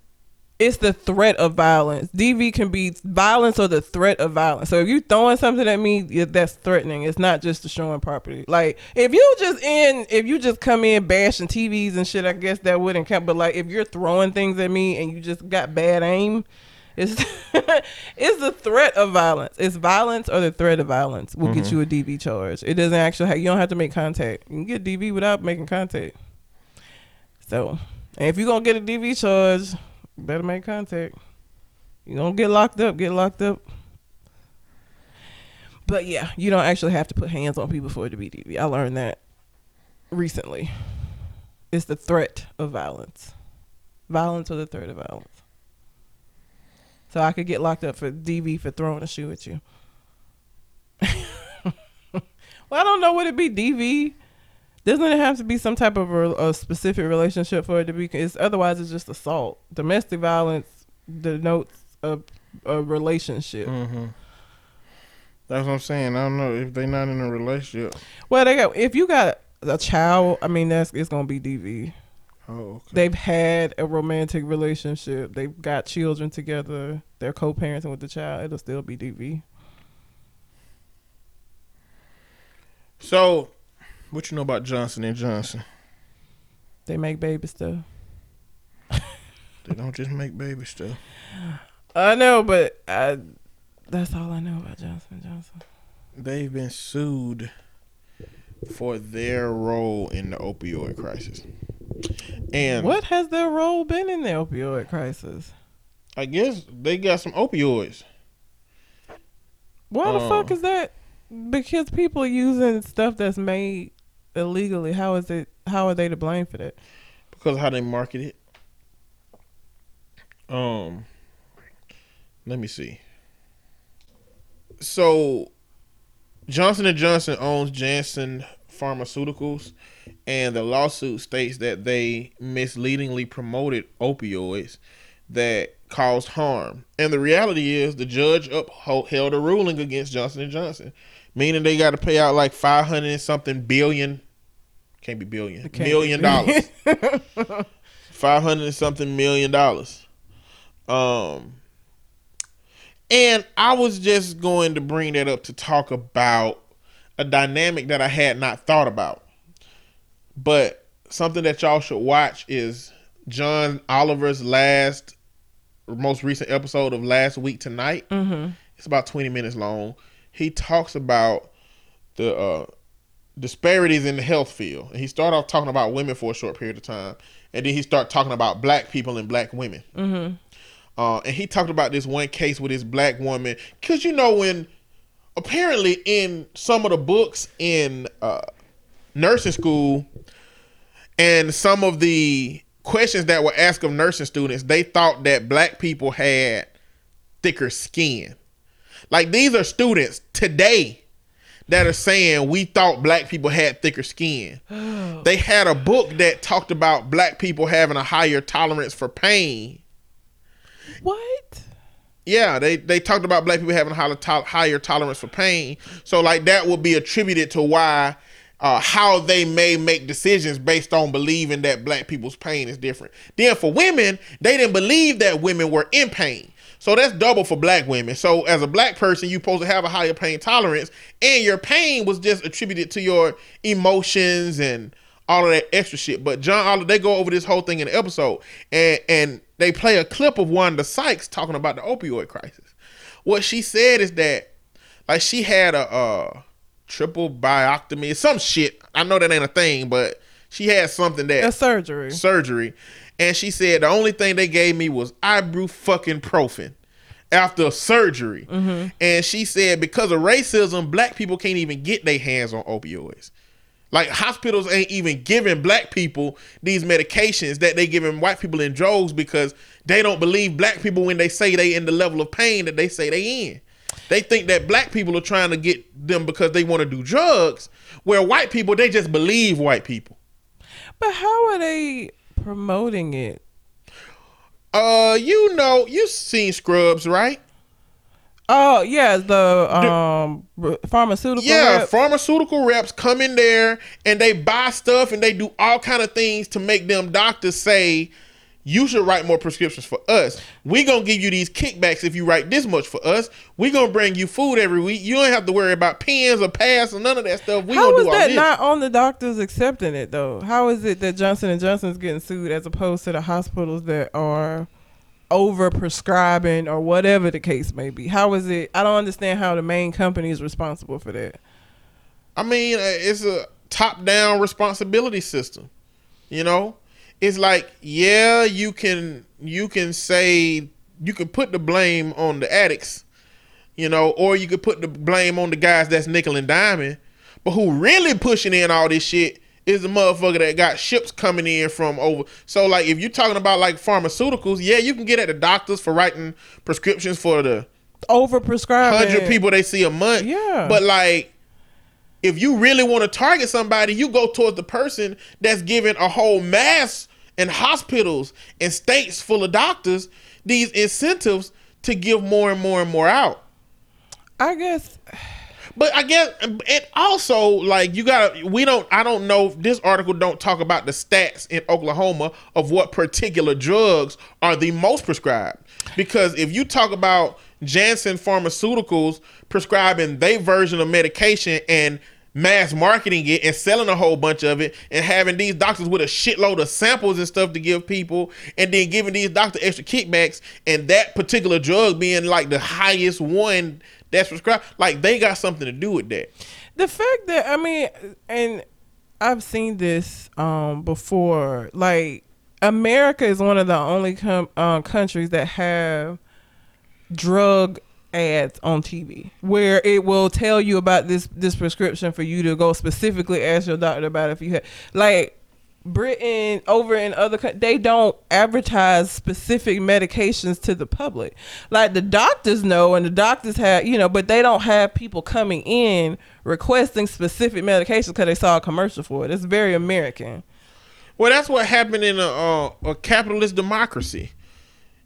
it's the threat of violence. Dv can be violence or the threat of violence. So if you throwing something at me that's threatening. It's not just destroying property. Like if you just in if you just come in bashing tvs and shit i guess that wouldn't count. But like if you're throwing things at me and you just got bad aim it's it's the threat of violence. It's violence or the threat of violence will get mm-hmm. you a dv charge. It doesn't actually have, you don't have to make contact. You can get dv without making contact. So, and if you're gonna get a DV charge, better make contact. You gonna get locked up, get locked up. But yeah, you don't actually have to put hands on people for it to be DV. I learned that recently. It's the threat of violence. Violence or the threat of violence. So I could get locked up for DV for throwing a shoe at you. well, I don't know what it'd be DV. Doesn't it have to be some type of a, a specific relationship for it to be? It's otherwise it's just assault. Domestic violence denotes a a relationship. Mm-hmm. That's what I'm saying. I don't know if they're not in a relationship. Well, they got if you got a child, I mean that's it's gonna be DV. Oh, okay. They've had a romantic relationship. They've got children together. They're co-parenting with the child. It'll still be DV. So, what you know about Johnson and Johnson? They make baby stuff. They don't just make baby stuff. I know, but I, that's all I know about Johnson and Johnson. They've been sued for their role in the opioid crisis. And What has their role been in the opioid crisis? I guess they got some opioids. Why the fuck um, is that? Because people are using stuff that's made illegally. How is it? How are they to blame for that? because how they market it. Um, let me see. So, Johnson and Johnson owns Janssen Pharmaceuticals, and the lawsuit states that they misleadingly promoted opioids that caused harm. And the reality is, the judge upheld a ruling against Johnson and Johnson, meaning they got to pay out like five hundred something billion. Can't be billion. Can't million be dollars. Five hundred and something million dollars. Um, and I was just going to bring that up to talk about a dynamic that I had not thought about. But something that y'all should watch is John Oliver's last, most recent episode of Last Week Tonight. Mm-hmm. It's about 20 minutes long. He talks about the uh, disparities in the health field. And he started off talking about women for a short period of time. And then he started talking about black people and black women. Mm-hmm. Uh, and he talked about this one case with this black woman. Because, you know, when apparently in some of the books in uh, nursing school and some of the questions that were asked of nursing students, they thought that black people had thicker skin. Like these are students today that are saying we thought black people had thicker skin. they had a book that talked about black people having a higher tolerance for pain. What? Yeah, they they talked about black people having a higher, to- higher tolerance for pain. So like that would be attributed to why uh, how they may make decisions based on believing that black people's pain is different. Then for women, they didn't believe that women were in pain. So that's double for black women. So as a black person, you're supposed to have a higher pain tolerance, and your pain was just attributed to your emotions and all of that extra shit. But John Oliver, they go over this whole thing in the episode, and and they play a clip of Wanda Sykes talking about the opioid crisis. What she said is that, like, she had a uh, triple bioctomy, some shit. I know that ain't a thing, but she had something that A surgery. surgery, and she said the only thing they gave me was ibuprofen fucking profen after surgery. Mm-hmm. And she said because of racism, black people can't even get their hands on opioids. Like hospitals ain't even giving black people these medications that they giving white people in droves because they don't believe black people when they say they in the level of pain that they say they in. They think that black people are trying to get them because they want to do drugs, where white people they just believe white people. But how are they promoting it? Uh, you know, you've seen Scrubs, right? Oh yeah, the um r- pharmaceutical. Yeah, rep. pharmaceutical reps come in there and they buy stuff and they do all kind of things to make them doctors say you should write more prescriptions for us. We gonna give you these kickbacks if you write this much for us. We gonna bring you food every week. You don't have to worry about pens or pads or none of that stuff. We How gonna is do all that this. not on the doctors accepting it though? How is it that Johnson and Johnson's getting sued as opposed to the hospitals that are over prescribing or whatever the case may be? How is it? I don't understand how the main company is responsible for that. I mean, uh, it's a top-down responsibility system. You know, it's like, yeah, you can you can say you can put the blame on the addicts, you know, or you could put the blame on the guys that's nickel and diming. But who really pushing in all this shit is the motherfucker that got ships coming in from over. So like, if you're talking about like pharmaceuticals, yeah, you can get at the doctors for writing prescriptions for the Over prescribing. hundred people they see a month. Yeah. But like, if you really want to target somebody, you go towards the person that's giving a whole mass in hospitals and states full of doctors these incentives to give more and more and more out. I guess But I guess it also like you gotta we don't I don't know this article don't talk about the stats in Oklahoma of what particular drugs are the most prescribed. Because if you talk about Janssen Pharmaceuticals prescribing their version of medication and mass marketing it and selling a whole bunch of it and having these doctors with a shitload of samples and stuff to give people and then giving these doctors extra kickbacks and that particular drug being like the highest one that's prescribed like they got something to do with that the fact that I mean, and I've seen this um before. Like America is one of the only com- uh, countries that have drug ads on TV where it will tell you about this this prescription for you to go specifically ask your doctor about if you have like Britain over in other they don't advertise specific medications to the public. Like the doctors know and the doctors have, you know, but they don't have people coming in requesting specific medications because they saw a commercial for it. It's very American. well that's what happened in a, uh, a capitalist democracy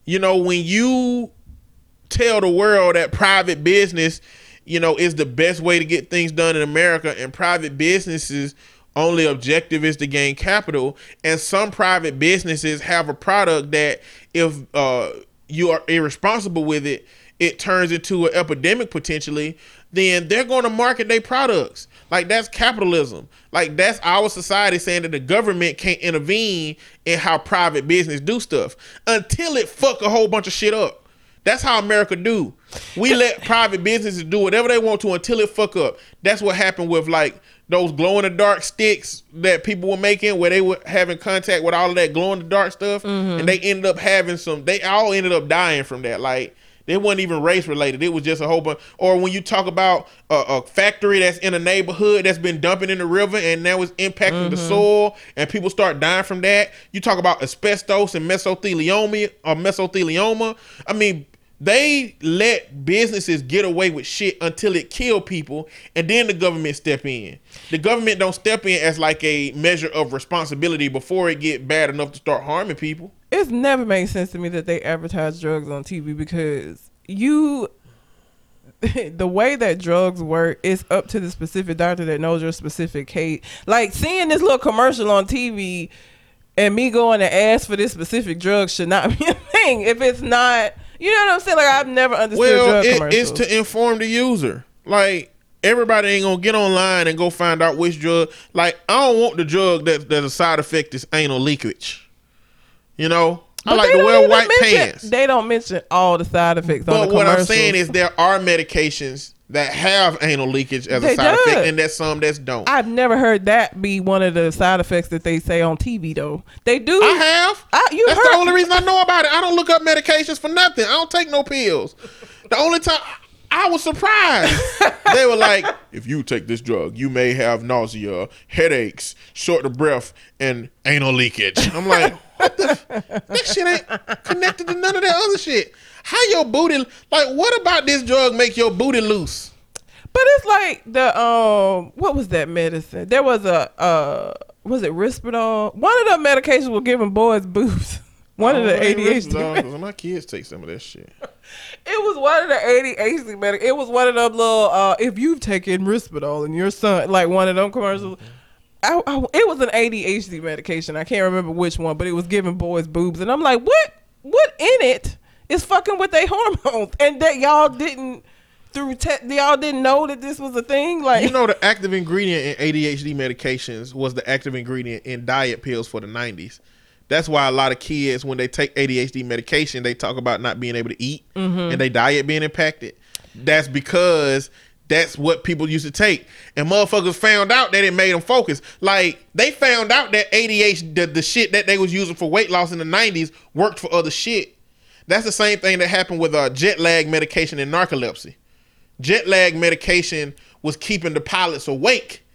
you know, when you tell the world that private business, you know, is the best way to get things done in America, and private businesses only objective is to gain capital, and some private businesses have a product that if uh, you are irresponsible with it, it turns into an epidemic potentially. Then they're going to market their products. Like that's capitalism. Like that's our society saying that the government can't intervene in how private business do stuff until it fuck a whole bunch of shit up. That's how America do. We let private businesses do whatever they want to until it fuck up. That's what happened with like those glow in the dark sticks that people were making where they were having contact with all of that glow in the dark stuff mm-hmm. and they ended up having some they all ended up dying from that. Like it wasn't even race related. It was just a whole bunch. Or when you talk about a, a factory that's in a neighborhood that's been dumping in the river and now it's impacting the mm-hmm. soil and people start dying from that. You talk about asbestos and mesothelioma or mesothelioma. I mean, they let businesses get away with shit until it kill people and then the government step in. The government don't step in as like a measure of responsibility before it get bad enough to start harming people. it's never made sense to me that they advertise drugs on TV because you the way that drugs work is up to the specific doctor that knows your specific case. Like seeing this little commercial on TV and me going to ask for this specific drug should not be a thing. If it's not, you know what I'm saying? Like I've never understood Well, drug it, it's to inform the user. Like everybody ain't gonna get online and go find out which drug. Like I don't want the drug that that a side effect is anal leakage. You know, I like to wear white mention- pants. They don't mention all the side effects on But what I'm saying is there are medications that have anal leakage as a side do. effect, and there's some that don't. I've never heard that be one of the side effects that they say on TV though. They do. I have. I- you That's heard- the only reason I know about it. I don't look up medications for nothing. I don't take no pills. The only time I was surprised, they were like, "If you take this drug, you may have nausea, headaches, short of breath, and anal leakage." I'm like, "What the? F- that shit ain't connected to none of that other shit." How your booty? Like, what about this drug make your booty loose? But it's like the um, what was that medicine? There was a uh, was it Risperdal? One of the medications was giving boys boobs. One of the ADHD. know, med- 'cause my kids take some of that shit. It was one of the ADHD medic. It was one of them little. Uh, if you've taken Risperdal and your son, like one of them commercials. I, I, it was an ADHD medication. I can't remember which one, but it was giving boys boobs, and I'm like, what? What in it is fucking with their hormones? And that y'all didn't through te- y'all didn't know that this was a thing. Like You know, the active ingredient in ADHD medications was the active ingredient in diet pills for the 90s. That's why a lot of kids, when they take ADHD medication, they talk about not being able to eat mm-hmm. and they diet being impacted. That's because that's what people used to take. And motherfuckers found out that it made them focus. Like, they found out that ADHD, the, the shit that they was using for weight loss in the 90s, worked for other shit. That's the same thing that happened with uh, jet lag medication in narcolepsy jet lag medication was keeping the pilots awake.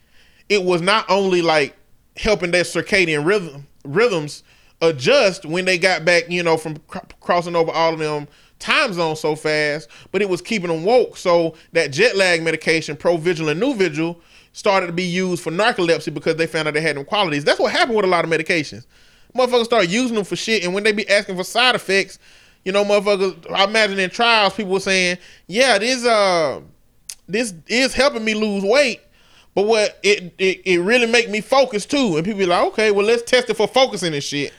It was not only like helping their circadian rhythm rhythms adjust when they got back, you know, from cr- crossing over all of them time zones so fast, but it was keeping them woke. So that jet lag medication, Provigil and Nuvigil, started to be used for narcolepsy because they found out they had them qualities. That's what happened with a lot of medications. Motherfuckers start using them for shit, and when they be asking for side effects, you know, motherfuckers. I imagine in trials, people were saying, "Yeah, this uh, this is helping me lose weight." But what it, it it really make me focus too, and people be like, okay, well let's test it for focusing and shit,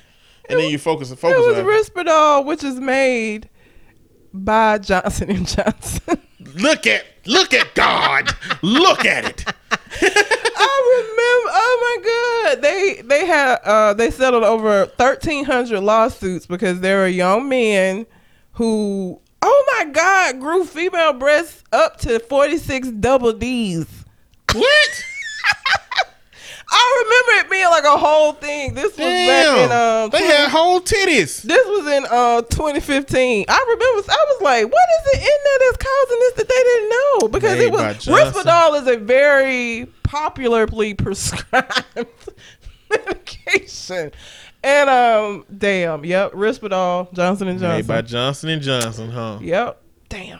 and then you focus and focus. it was. Risperdal, which is made by Johnson and Johnson. Look at look at God, look at it. I remember. Oh my god, they they had uh they settled over thirteen hundred lawsuits because there were young men who oh my god grew female breasts up to forty six double D's. What? I remember it being like a whole thing. This was back in Damn, um. they had whole titties. this was in uh 2015. I remember. I was like, "What is it in there that's causing this that they didn't know?" Because Made it was Johnson. Risperdal is a very popularly prescribed medication, and um, damn, yep, Risperdal, Johnson and Made by Johnson, Johnson and Johnson, huh? yep, damn.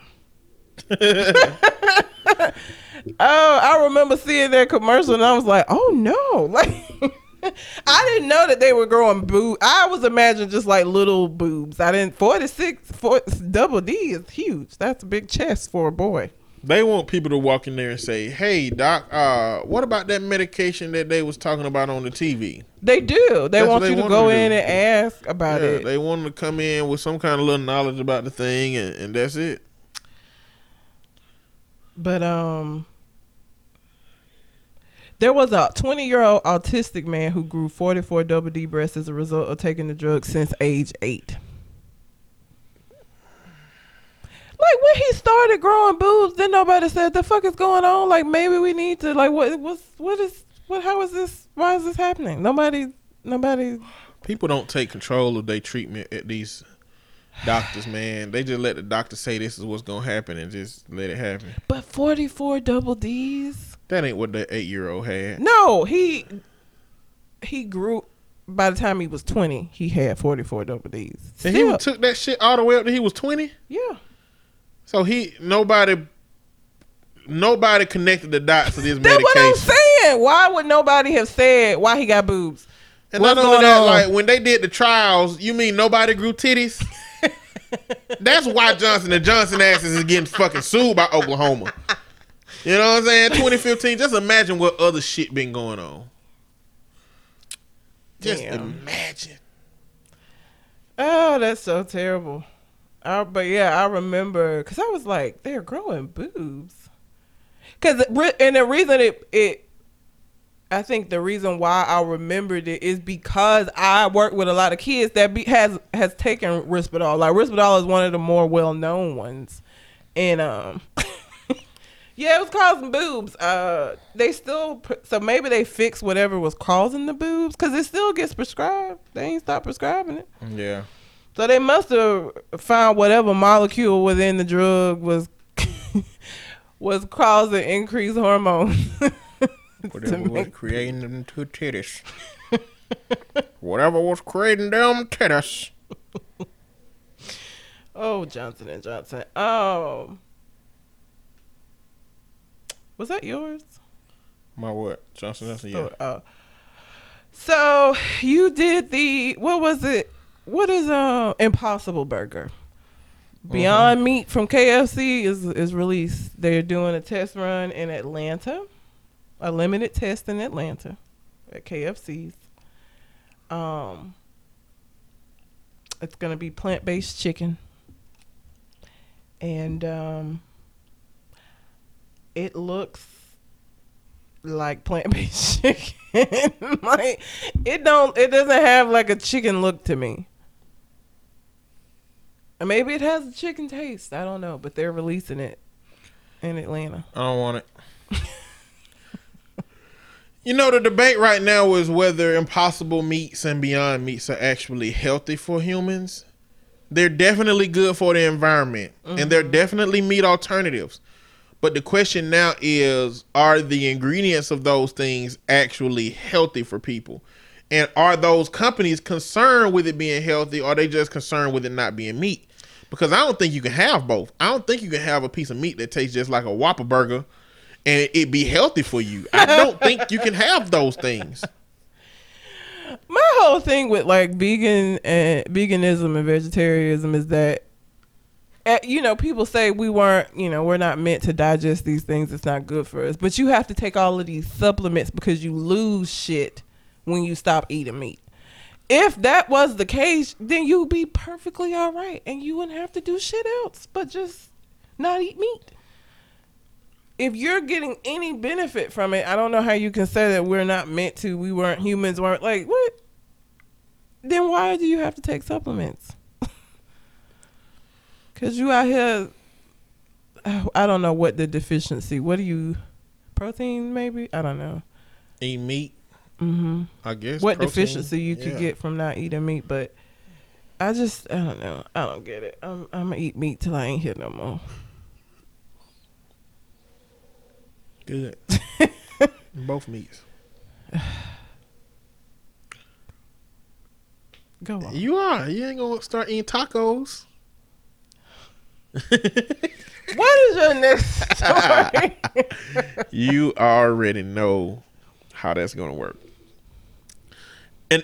oh, I remember seeing that commercial, and I was like, "Oh no!" Like, I didn't know that they were growing boob. I was imagining just like little boobs. I didn't. 46, 40, double D is huge. That's a big chest for a boy. They want people to walk in there and say, "Hey, doc, uh, what about that medication that they was talking about on the TV?" They do. They That's want they you to want go to do. in and ask about Yeah, it. they want to come in with some kind of little knowledge about the thing, and, and that's it. But um there was a 20 year old autistic man who grew 44 double D breasts as a result of taking the drug since age eight. Like when he started growing boobs, then nobody said the fuck is going on. Like maybe we need to like what what's what is what how is this why is this happening? Nobody nobody People don't take control of their treatment at these doctors, man. They just let the doctor say this is what's gonna happen and just let it happen. but 44 double D's? That ain't what the eight year old had. No, he he grew by the time he was 20, he had 44 double D's. And he took that shit all the way up to he was twenty. yeah. So he nobody nobody connected the dots to this That's what I'm medication. saying. Why would nobody have said why he got boobs? And What's not only that, on? like when they did the trials, you mean nobody grew titties? That's why Johnson and Johnson asses is getting fucking sued by Oklahoma. You know what I'm saying? 2015. Just imagine what other shit been going on. Just Damn. imagine. Oh, that's so terrible. I, but yeah, I remember because I was like, they're growing boobs. Because and the reason it it, I think the reason why I remembered it is because I work with a lot of kids that be, has has taken Risperdal. Like Risperdal is one of the more well known ones, and um. Yeah, it was causing boobs. Uh, they still so maybe they fixed whatever was causing the boobs because it still gets prescribed. They ain't stopped prescribing it. Yeah. So they must have found whatever molecule within the drug was was causing increased hormones. Whatever was creating them two titties. Whatever was creating them titties. oh, Johnson and Johnson. Um, was that yours? My what? Johnson Johnson, yeah. Oh, uh, so you did the what was it? What is uh Impossible Burger? Beyond Meat from KFC is is released. They're doing a test run in Atlanta, a limited test in Atlanta at KFC's. Um, it's gonna be plant based chicken, and um, it looks like plant based chicken. like it don't it doesn't have like a chicken look to me. And maybe it has a chicken taste. I don't know, but they're releasing it in Atlanta. I don't want it. you know, the debate right now is whether impossible meats and beyond meats are actually healthy for humans. They're definitely good for the environment, and they're mm-hmm. definitely meat alternatives. But the question now is are the ingredients of those things actually healthy for people? And are those companies concerned with it being healthy or are they just concerned with it not being meat? Because I don't think you can have both. I don't think you can have a piece of meat that tastes just like a Whopper burger and it be healthy for you. I don't think you can have those things. My whole thing with like vegan and veganism and vegetarianism is that you know, people say we weren't, you know, we're not meant to digest these things. It's not good for us. But you have to take all of these supplements because you lose shit when you stop eating meat. If that was the case, then you'd be perfectly all right and you wouldn't have to do shit else but just not eat meat. If you're getting any benefit from it, I don't know how you can say that we're not meant to, we weren't humans, weren't like, what? Then why do you have to take supplements? Cause you out here, I don't know what the deficiency. What do you, protein maybe? I don't know. Eat meat, hmm I guess. What protein. deficiency you could Yeah. get from not eating meat? But I just, I don't know. I don't get it. I'm, I'm gonna eat meat till I ain't here no more. Good. Both meats. Go on. You are. You ain't gonna start eating tacos. What is your next story? you already know how that's gonna work. an,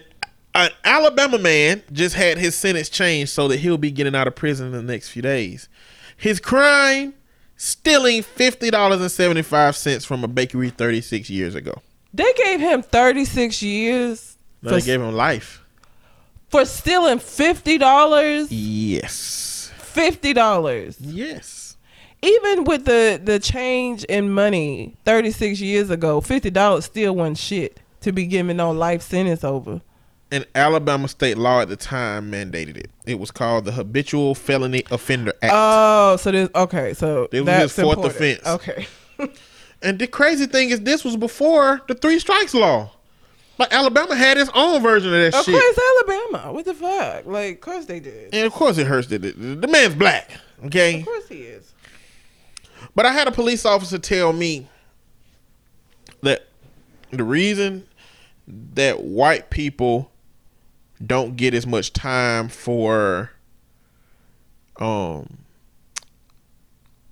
an Alabama man just had his sentence changed so that he'll be getting out of prison in the next few days. His crime: stealing fifty dollars and seventy five cents from a bakery thirty six years ago. They gave him 36 years No, they gave him life. for stealing $50. Yes. $50. Yes. Even with the, the change in money 36 years ago, $50 still wasn't shit to be given no life sentence over. And Alabama state law at the time mandated it. It was called the Habitual Felony Offender Act. Oh, so this okay, so It was that's his fourth important. offense. Okay. and the crazy thing is, this was before the three strikes law. Like Alabama had its own version of that Of shit. course, Alabama. What the fuck? Like, of course they did. And of course, it hurts that the, the man's black. Okay. Of course he is. But I had a police officer tell me that the reason that white people don't get as much time for um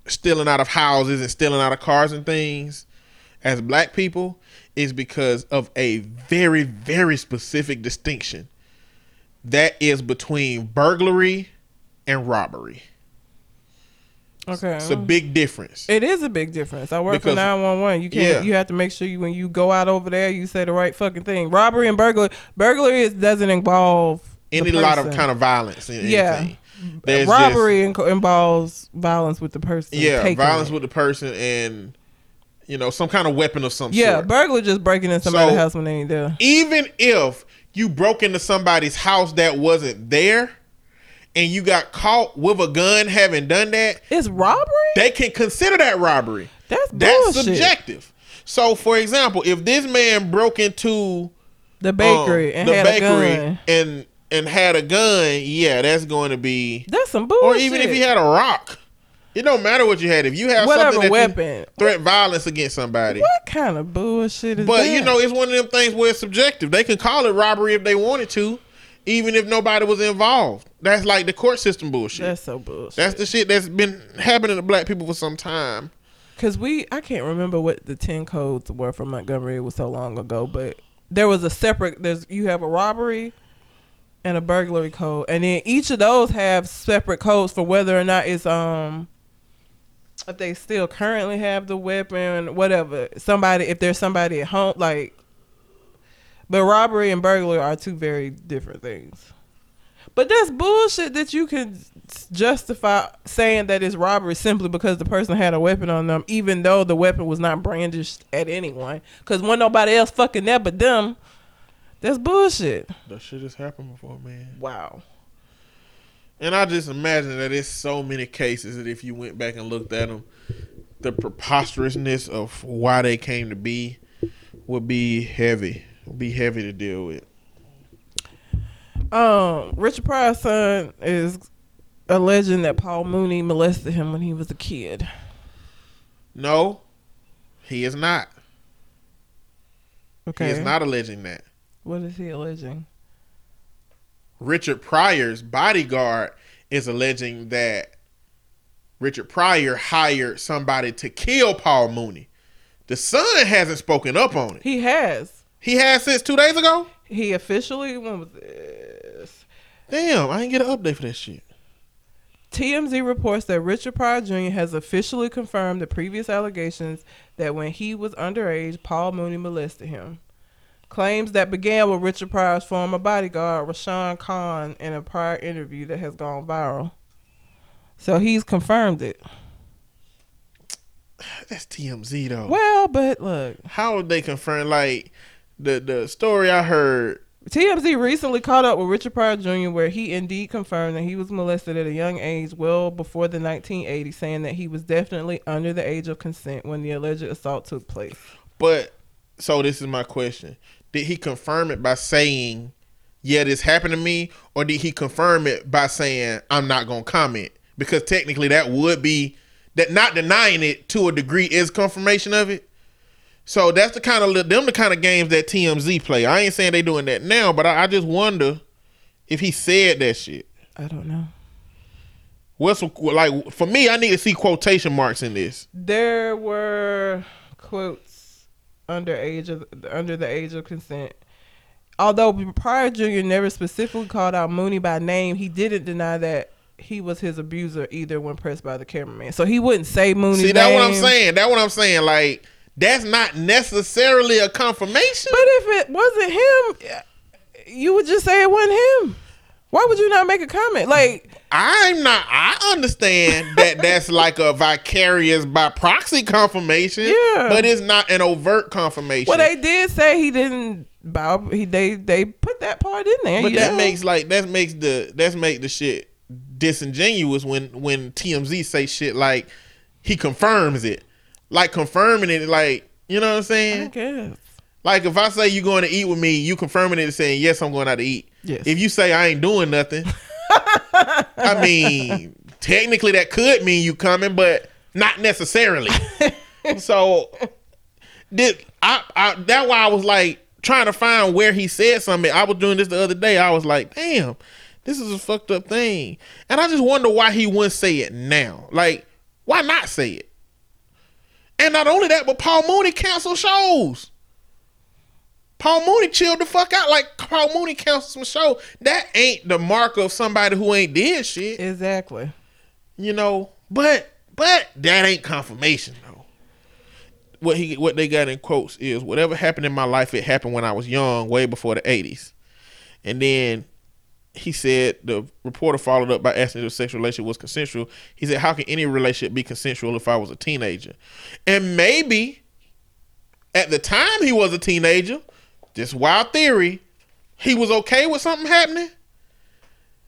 stealing out of houses and stealing out of cars and things as black people is because of a very very specific distinction that is between burglary and robbery. Okay. It's a big difference. It is a big difference. I work Because- for nine one one. You can't. Yeah. You have to make sure you when you go out over there, you say the right fucking thing. Robbery and burglary. Burglary is, doesn't involve any lot of kind of violence in Yeah. robbery inco- involves violence with the person. yeah, violence it. with the person and you know some kind of weapon of some Yeah, sort. burglar just breaking into somebody's So- house when they ain't there. Even if you broke into somebody's house that wasn't there, and you got caught with a gun having done that, It's robbery. they can consider that robbery. That's bullshit. That's subjective. So, for example, if this man broke into The um, bakery and the had bakery a gun. and and had a gun, yeah, that's going to be That's some bullshit. or even if he had a rock. It don't matter what you had. If you have Whatever something that weapon. threat violence against somebody. what kind of bullshit is But that? you know, it's one of them things where it's subjective. They can call it robbery if they wanted to, even if nobody was involved. That's like the court system bullshit. that's That's, so bullshit. That's the shit that's been happening to black people for some time. Cause we, I can't remember what the ten codes were from Montgomery. It was so long ago, but there was a separate. There's you have a robbery and a burglary code, and then each of those have separate codes for whether or not it's um if they still currently have the weapon, whatever. Somebody, if there's somebody at home, like. But robbery and burglary are two very different things. But that's bullshit that you can justify saying that it's robbery simply because the person had a weapon on them, even though the weapon was not brandished at anyone. Because when nobody else fucking there but them, that's bullshit. That shit has happened before, man. Wow. And I just imagine that it's so many cases that if you went back and looked at them, the preposterousness of why they came to be would be heavy. Would be heavy to deal with. Um, Richard Pryor's son is alleging that Paul Mooney molested him when he was a kid. No, he is not. Okay. He is not alleging that. What is he alleging? Richard Pryor's bodyguard is alleging that Richard Pryor hired somebody to kill Paul Mooney. The son hasn't spoken up on it. He has. He has since two days ago. He officially when was this? Damn, I didn't get an update for that shit. TMZ reports that Richard Pryor Jr. has officially confirmed the previous allegations that when he was underage, Paul Mooney molested him. Claims that began with Richard Pryor's former bodyguard, Rashawn Khan, in a prior interview that has gone viral. So he's confirmed it. That's TMZ though. Well, but look, How would they confirm? Like the the story I heard. TMZ recently caught up with Richard Pryor Jr., where he indeed confirmed that he was molested at a young age, well before the 1980s, saying that he was definitely under the age of consent when the alleged assault took place. But so this is my question: Did he confirm it by saying, "Yeah, this happened to me," or did he confirm it by saying, "I'm not gonna comment"? Because technically, that would be that not denying it to a degree is confirmation of it. So that's the kind of them the kind of games that TMZ play. I ain't saying they doing that now, but I, I just wonder if he said that shit. I don't know. What's like for me? I need to see quotation marks in this. There were quotes under age of under the age of consent. although Pryor Jr. never specifically called out Mooney by name, he didn't deny that he was his abuser either when pressed by the cameraman. So he wouldn't say Mooney. See, that's what I'm saying. That's what I'm saying. Like, that's not necessarily a confirmation. But if it wasn't him, you would just say it wasn't him. Why would you not make a comment? Like, I'm not. I understand that that's like a vicarious by proxy confirmation. Yeah. but it's not an overt confirmation. well, they did say he didn't bow. He they they put that part in there. but that know? makes like that makes the that's make the shit disingenuous when when TMZ say shit like he confirms it, like confirming it, like you know what I'm I saying. guess. Like if I say you're going to eat with me, you confirming it and saying yes, I'm going out to eat. Yes. If you say I ain't doing nothing, I mean technically that could mean you coming, but not necessarily. so did I, I? That why I was like trying to find where he said something. I was doing this the other day. I was like, damn, this is a fucked up thing, and I just wonder why he wouldn't say it now. Like, why not say it? And not only that, but Paul Mooney canceled shows. Paul Mooney chilled the fuck out. Like Paul Mooney canceled some show. That ain't the mark of somebody who ain't did shit. Exactly. You know. But but that ain't confirmation though. What he what they got in quotes is whatever happened in my life, it happened when I was young, way before the eighties. And then he said the reporter followed up by asking if the sexual relationship was consensual. He said, How can any relationship be consensual if I was a teenager? And maybe at the time he was a teenager, this wild theory, he was okay with something happening.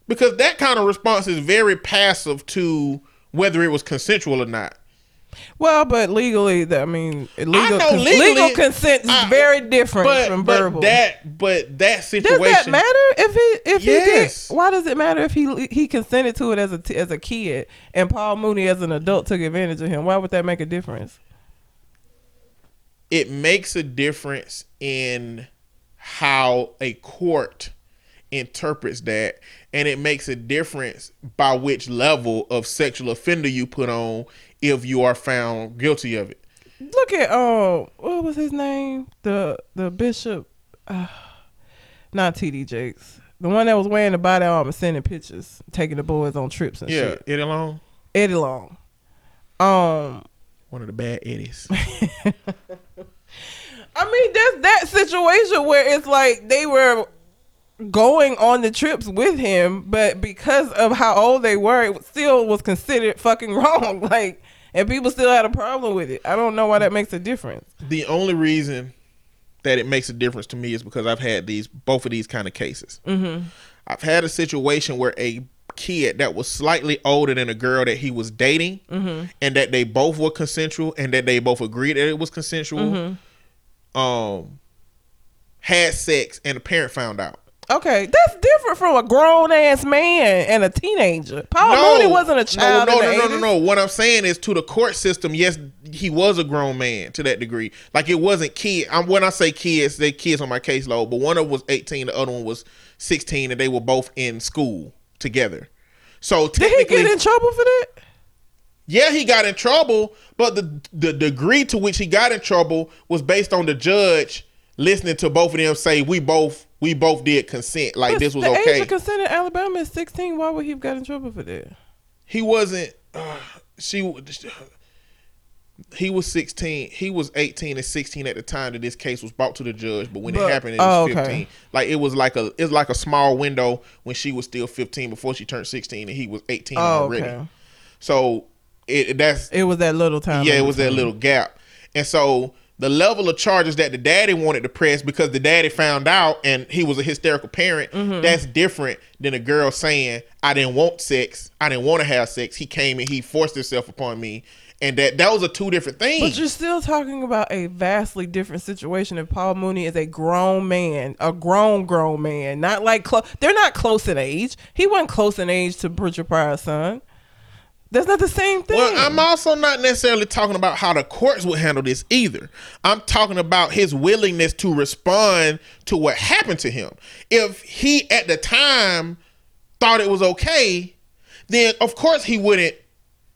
Because that kind of response is very passive to whether it was consensual or not. Well, but legally, I mean, legal, cons- legally- legal consent is I- very different But, from but verbal. that but that situation does that matter if he if Yes. he did? Why does it matter if he he consented to it as a as a kid and Paul Mooney as an adult took advantage of him? Why would that make a difference? it makes a difference in how a court interprets that and it makes a difference by which level of sexual offender you put on if you are found guilty of it Look at oh, what was his name? The the bishop, uh, not T.D. Jakes, the one that was wearing the body armor, sending pictures, taking the boys on trips and shit. yeah shit. it alone Eddie Long. Um, one of the bad eddies I mean, there's that situation where it's like they were going on the trips with him, but because of how old they were, it still was considered fucking wrong. Like, and people still had a problem with it. I don't know why that makes a difference. the only reason that it makes a difference to me is because I've had these both of these kind of cases. Mm-hmm. I've had a situation where a kid that was slightly older than a girl that he was dating, and that they both were consensual, and that they both agreed that it was consensual, um, had sex, and the parent found out. Okay, that's different from a grown ass man and a teenager. Paul Mooney wasn't a child. No, no, no, no, 80s. no. What I'm saying is to the court system, yes, he was a grown man to that degree. Like it wasn't kid. I'm, when I say kids, they kids on my caseload, but one of them was 18, the other one was 16, and they were both in school together. So Did he get in trouble for that? Yeah, he got in trouble, but the the degree to which he got in trouble was based on the judge listening to both of them say we both we both did consent, like But this was the okay. age of consent in Alabama is 16. Why would he have got in trouble for that? he wasn't uh, she he was 16 he was 18 and 16 at the time that this case was brought to the judge but when But- it happened it was oh, 15 like it was like a it's like a small window when she was still 15 before she turned 16 and he was 18 Oh, already okay. so it that's It was that little time. yeah, it was that little gap. And so the level of charges that the daddy wanted to press because the daddy found out and he was a hysterical parent, Mm-hmm. that's different than a girl saying, I didn't want sex. I didn't want to have sex. He came and he forced himself upon me. And that that was a two different things But you're still talking about a vastly different situation if Paul Mooney is a grown man, a grown, grown man. Not like close. They're not close in age. He wasn't close in age to Richard Pryor's son. That's not the same thing. Well, I'm also not necessarily talking about how the courts would handle this either. I'm talking about his willingness to respond to what happened to him. If he at the time thought it was okay, then of course he wouldn't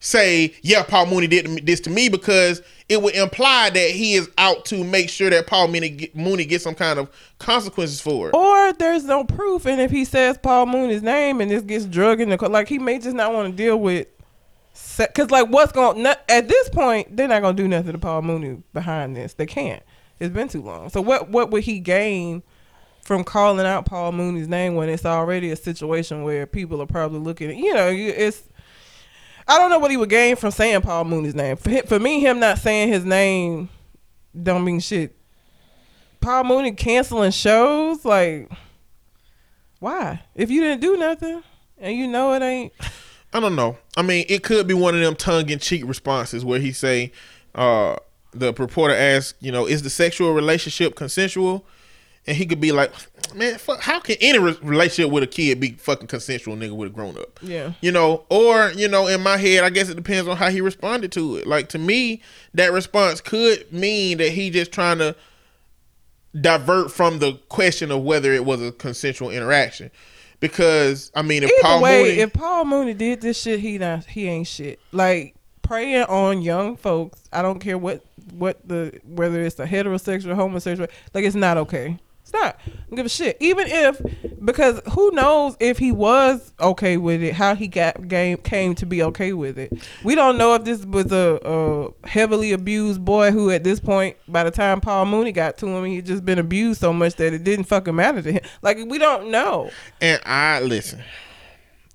say, "Yeah, Paul Mooney did this to me," because it would imply that he is out to make sure that Paul Mooney, Mooney gets some kind of consequences for it. Or there's no proof, and if he says Paul Mooney's name and this gets drug in the like, he may just not want to deal with. Because like, what's going at this point? They're not gonna do nothing to Paul Mooney behind this. They can't. It's been too long. So what? What would he gain? from calling out Paul Mooney's name when it's already a situation where people are probably looking at, you know, it's I don't know what he would gain from saying Paul Mooney's name. For, him, for me, him not saying his name don't mean shit. Paul Mooney canceling shows, like, why? If you didn't do nothing and you know it ain't. I don't know. I mean, it could be one of them tongue in cheek responses where he say, uh, the reporter asks, you know, is the sexual relationship consensual? and he could be like, man, fuck, how can any re- relationship with a kid be fucking consensual, nigga, with a grown up? Yeah, you know, or you know, in my head, I guess it depends on how he responded to it. Like to me, that response could mean that he just trying to divert from the question of whether it was a consensual interaction. Because I mean, if Either Paul way, Mooney, if Paul Mooney did this shit, he not he ain't shit. Like preying on young folks. I don't care what what the whether it's a heterosexual, homosexual. Like it's not okay. Don't give a shit. Even if, because who knows if he was okay with it, how he got game came to be okay with it. We don't know if this was a, a heavily abused boy who, at this point, by the time Paul Mooney got to him, he just been abused so much that it didn't fucking matter to him. Like we don't know. And I listen.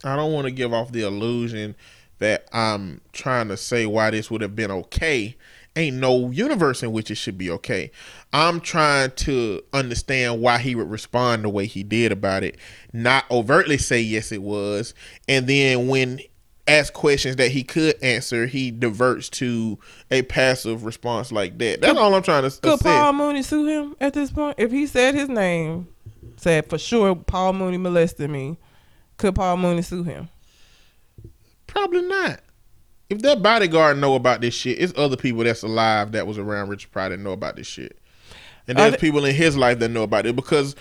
I don't want to give off the illusion that I'm trying to say why this would have been okay ain't no universe in which it should be okay. I'm trying to understand why he would respond the way he did about it, not overtly say yes it was, and then when asked questions that he could answer, he diverts to a passive response like that. That's could, all I'm trying to. Say. Could Paul Mooney sue him at this point if he said his name, said for sure Paul Mooney molested me? Could Paul Mooney sue him? Probably not if that bodyguard know about this shit, it's other people that's alive that was around Richard Pryor that know about this shit. And there's people in his life that know about it because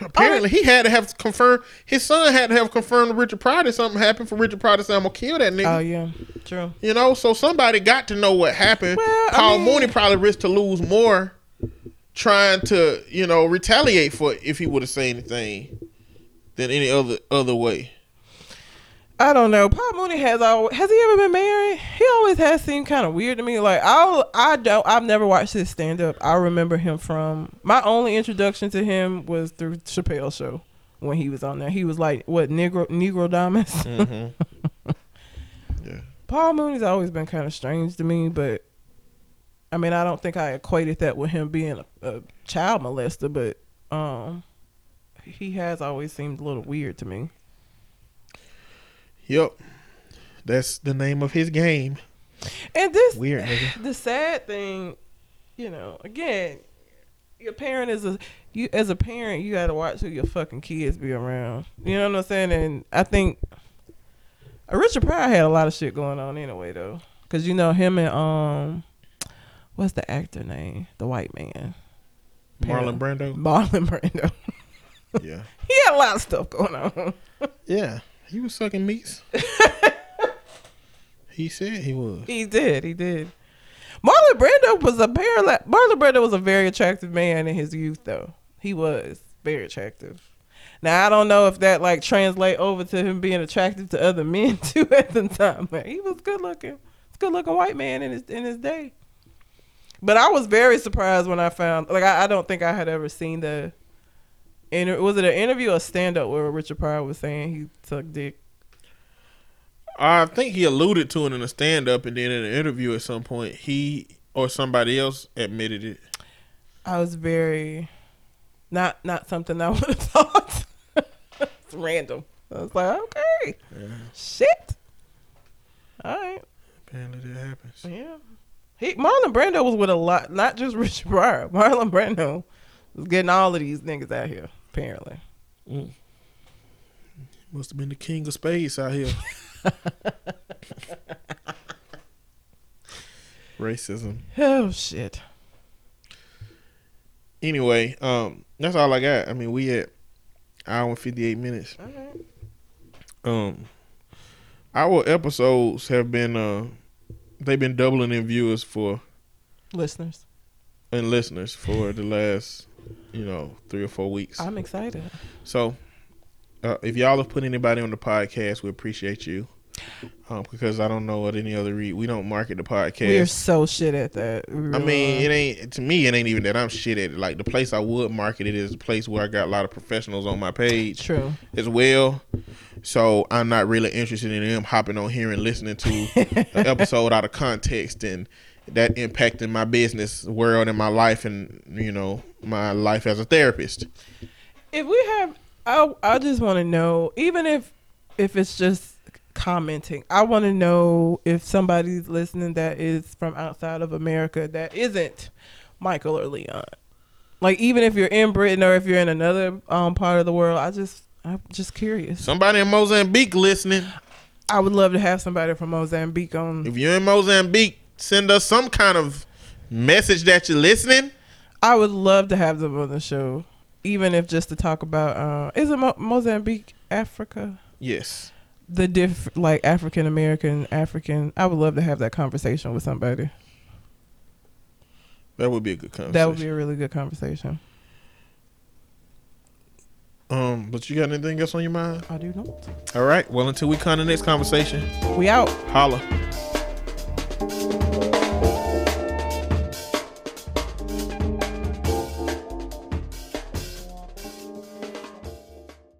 apparently he had to have confirmed his son had to have confirmed to Richard Pryor that something happened for Richard Pryor to say I'm gonna kill that nigga. Oh yeah, true. You know, so somebody got to know what happened. Well, Paul I mean, Mooney probably risked to lose more trying to, you know, retaliate for if he would have said anything than any other other way. I don't know. Paul Mooney has always has he ever been married? He always has seemed kind of weird to me. Like I I don't I've never watched his stand up. I remember him from my only introduction to him was through Chappelle show when he was on there. He was like what Negro Negrodamus. Mm-hmm. yeah. Paul Mooney's always been kind of strange to me, but I mean I don't think I equated that with him being a, a child molester, but um he has always seemed a little weird to me. Yep. That's the name of his game. And this weird nigga. The sad thing, you know, again, your parent is a you as a parent, you gotta watch who your fucking kids be around. You know what I'm saying? And I think uh, Richard Pryor had a lot of shit going on anyway, though, because you know him and um, what's the actor name? The white man. Marlon Brando. Marlon Brando. yeah. He had a lot of stuff going on. yeah. He was sucking meats. he said he was. He did. He did. Marlon Brando was a apparently Marlon Brando was a very attractive man in his youth, though. He was very attractive. Now I don't know if that like translate over to him being attractive to other men too at the time, but he was good looking. Good looking white man in his in his day. But I was very surprised when I found like I, I don't think I had ever seen the Inter- was it an interview or stand up where Richard Pryor was saying he sucked dick? I think he alluded to it in a stand up and then in an interview at some point he or somebody else admitted it. I was very not not something I would have thought. it's random. I was like, okay. Yeah. Shit. All right. Apparently that happens. Yeah. He Marlon Brando was with a lot, not just Richard Pryor. Marlon Brando was getting all of these niggas out here apparently. Mm. Must have been the king of space out here. Racism. Oh shit. Anyway, um, that's all I got. I mean, we at hour and fifty eight minutes. Right. Um, our episodes have been uh they've been doubling in viewers for Listeners, and listeners for the last you know three or four weeks. I'm excited. So, uh, if y'all have put anybody on the podcast, we appreciate you. Um, because I don't know what any other re- we don't market the podcast. We are so shit at that. We I mean, it ain't to me. It ain't even that I'm shit at it. Like the place I would market it is a place where I got a lot of professionals on my page true. as well. So I'm not really interested in them hopping on here and listening to an episode out of context and that impacting my business world and my life and you know my life as a therapist. If we have, I I just want to know, even if if it's just commenting, I want to know if somebody's listening that is from outside of America that isn't Michael or Leon. Like even if you're in Britain or if you're in another um part of the world, I just I'm just curious. Somebody in Mozambique listening. I would love to have somebody from Mozambique on. If you're in Mozambique, send us some kind of message that you're listening. I would love to have them on the show, even if just to talk about. Uh, is it Mo- Mozambique, Africa? Yes. The diff like African American, African. I would love to have that conversation with somebody. That would be a good conversation. That would be a really good conversation. um, but you got anything else on your mind? I do not. All right. Well, until we come to the next conversation, We out. holla.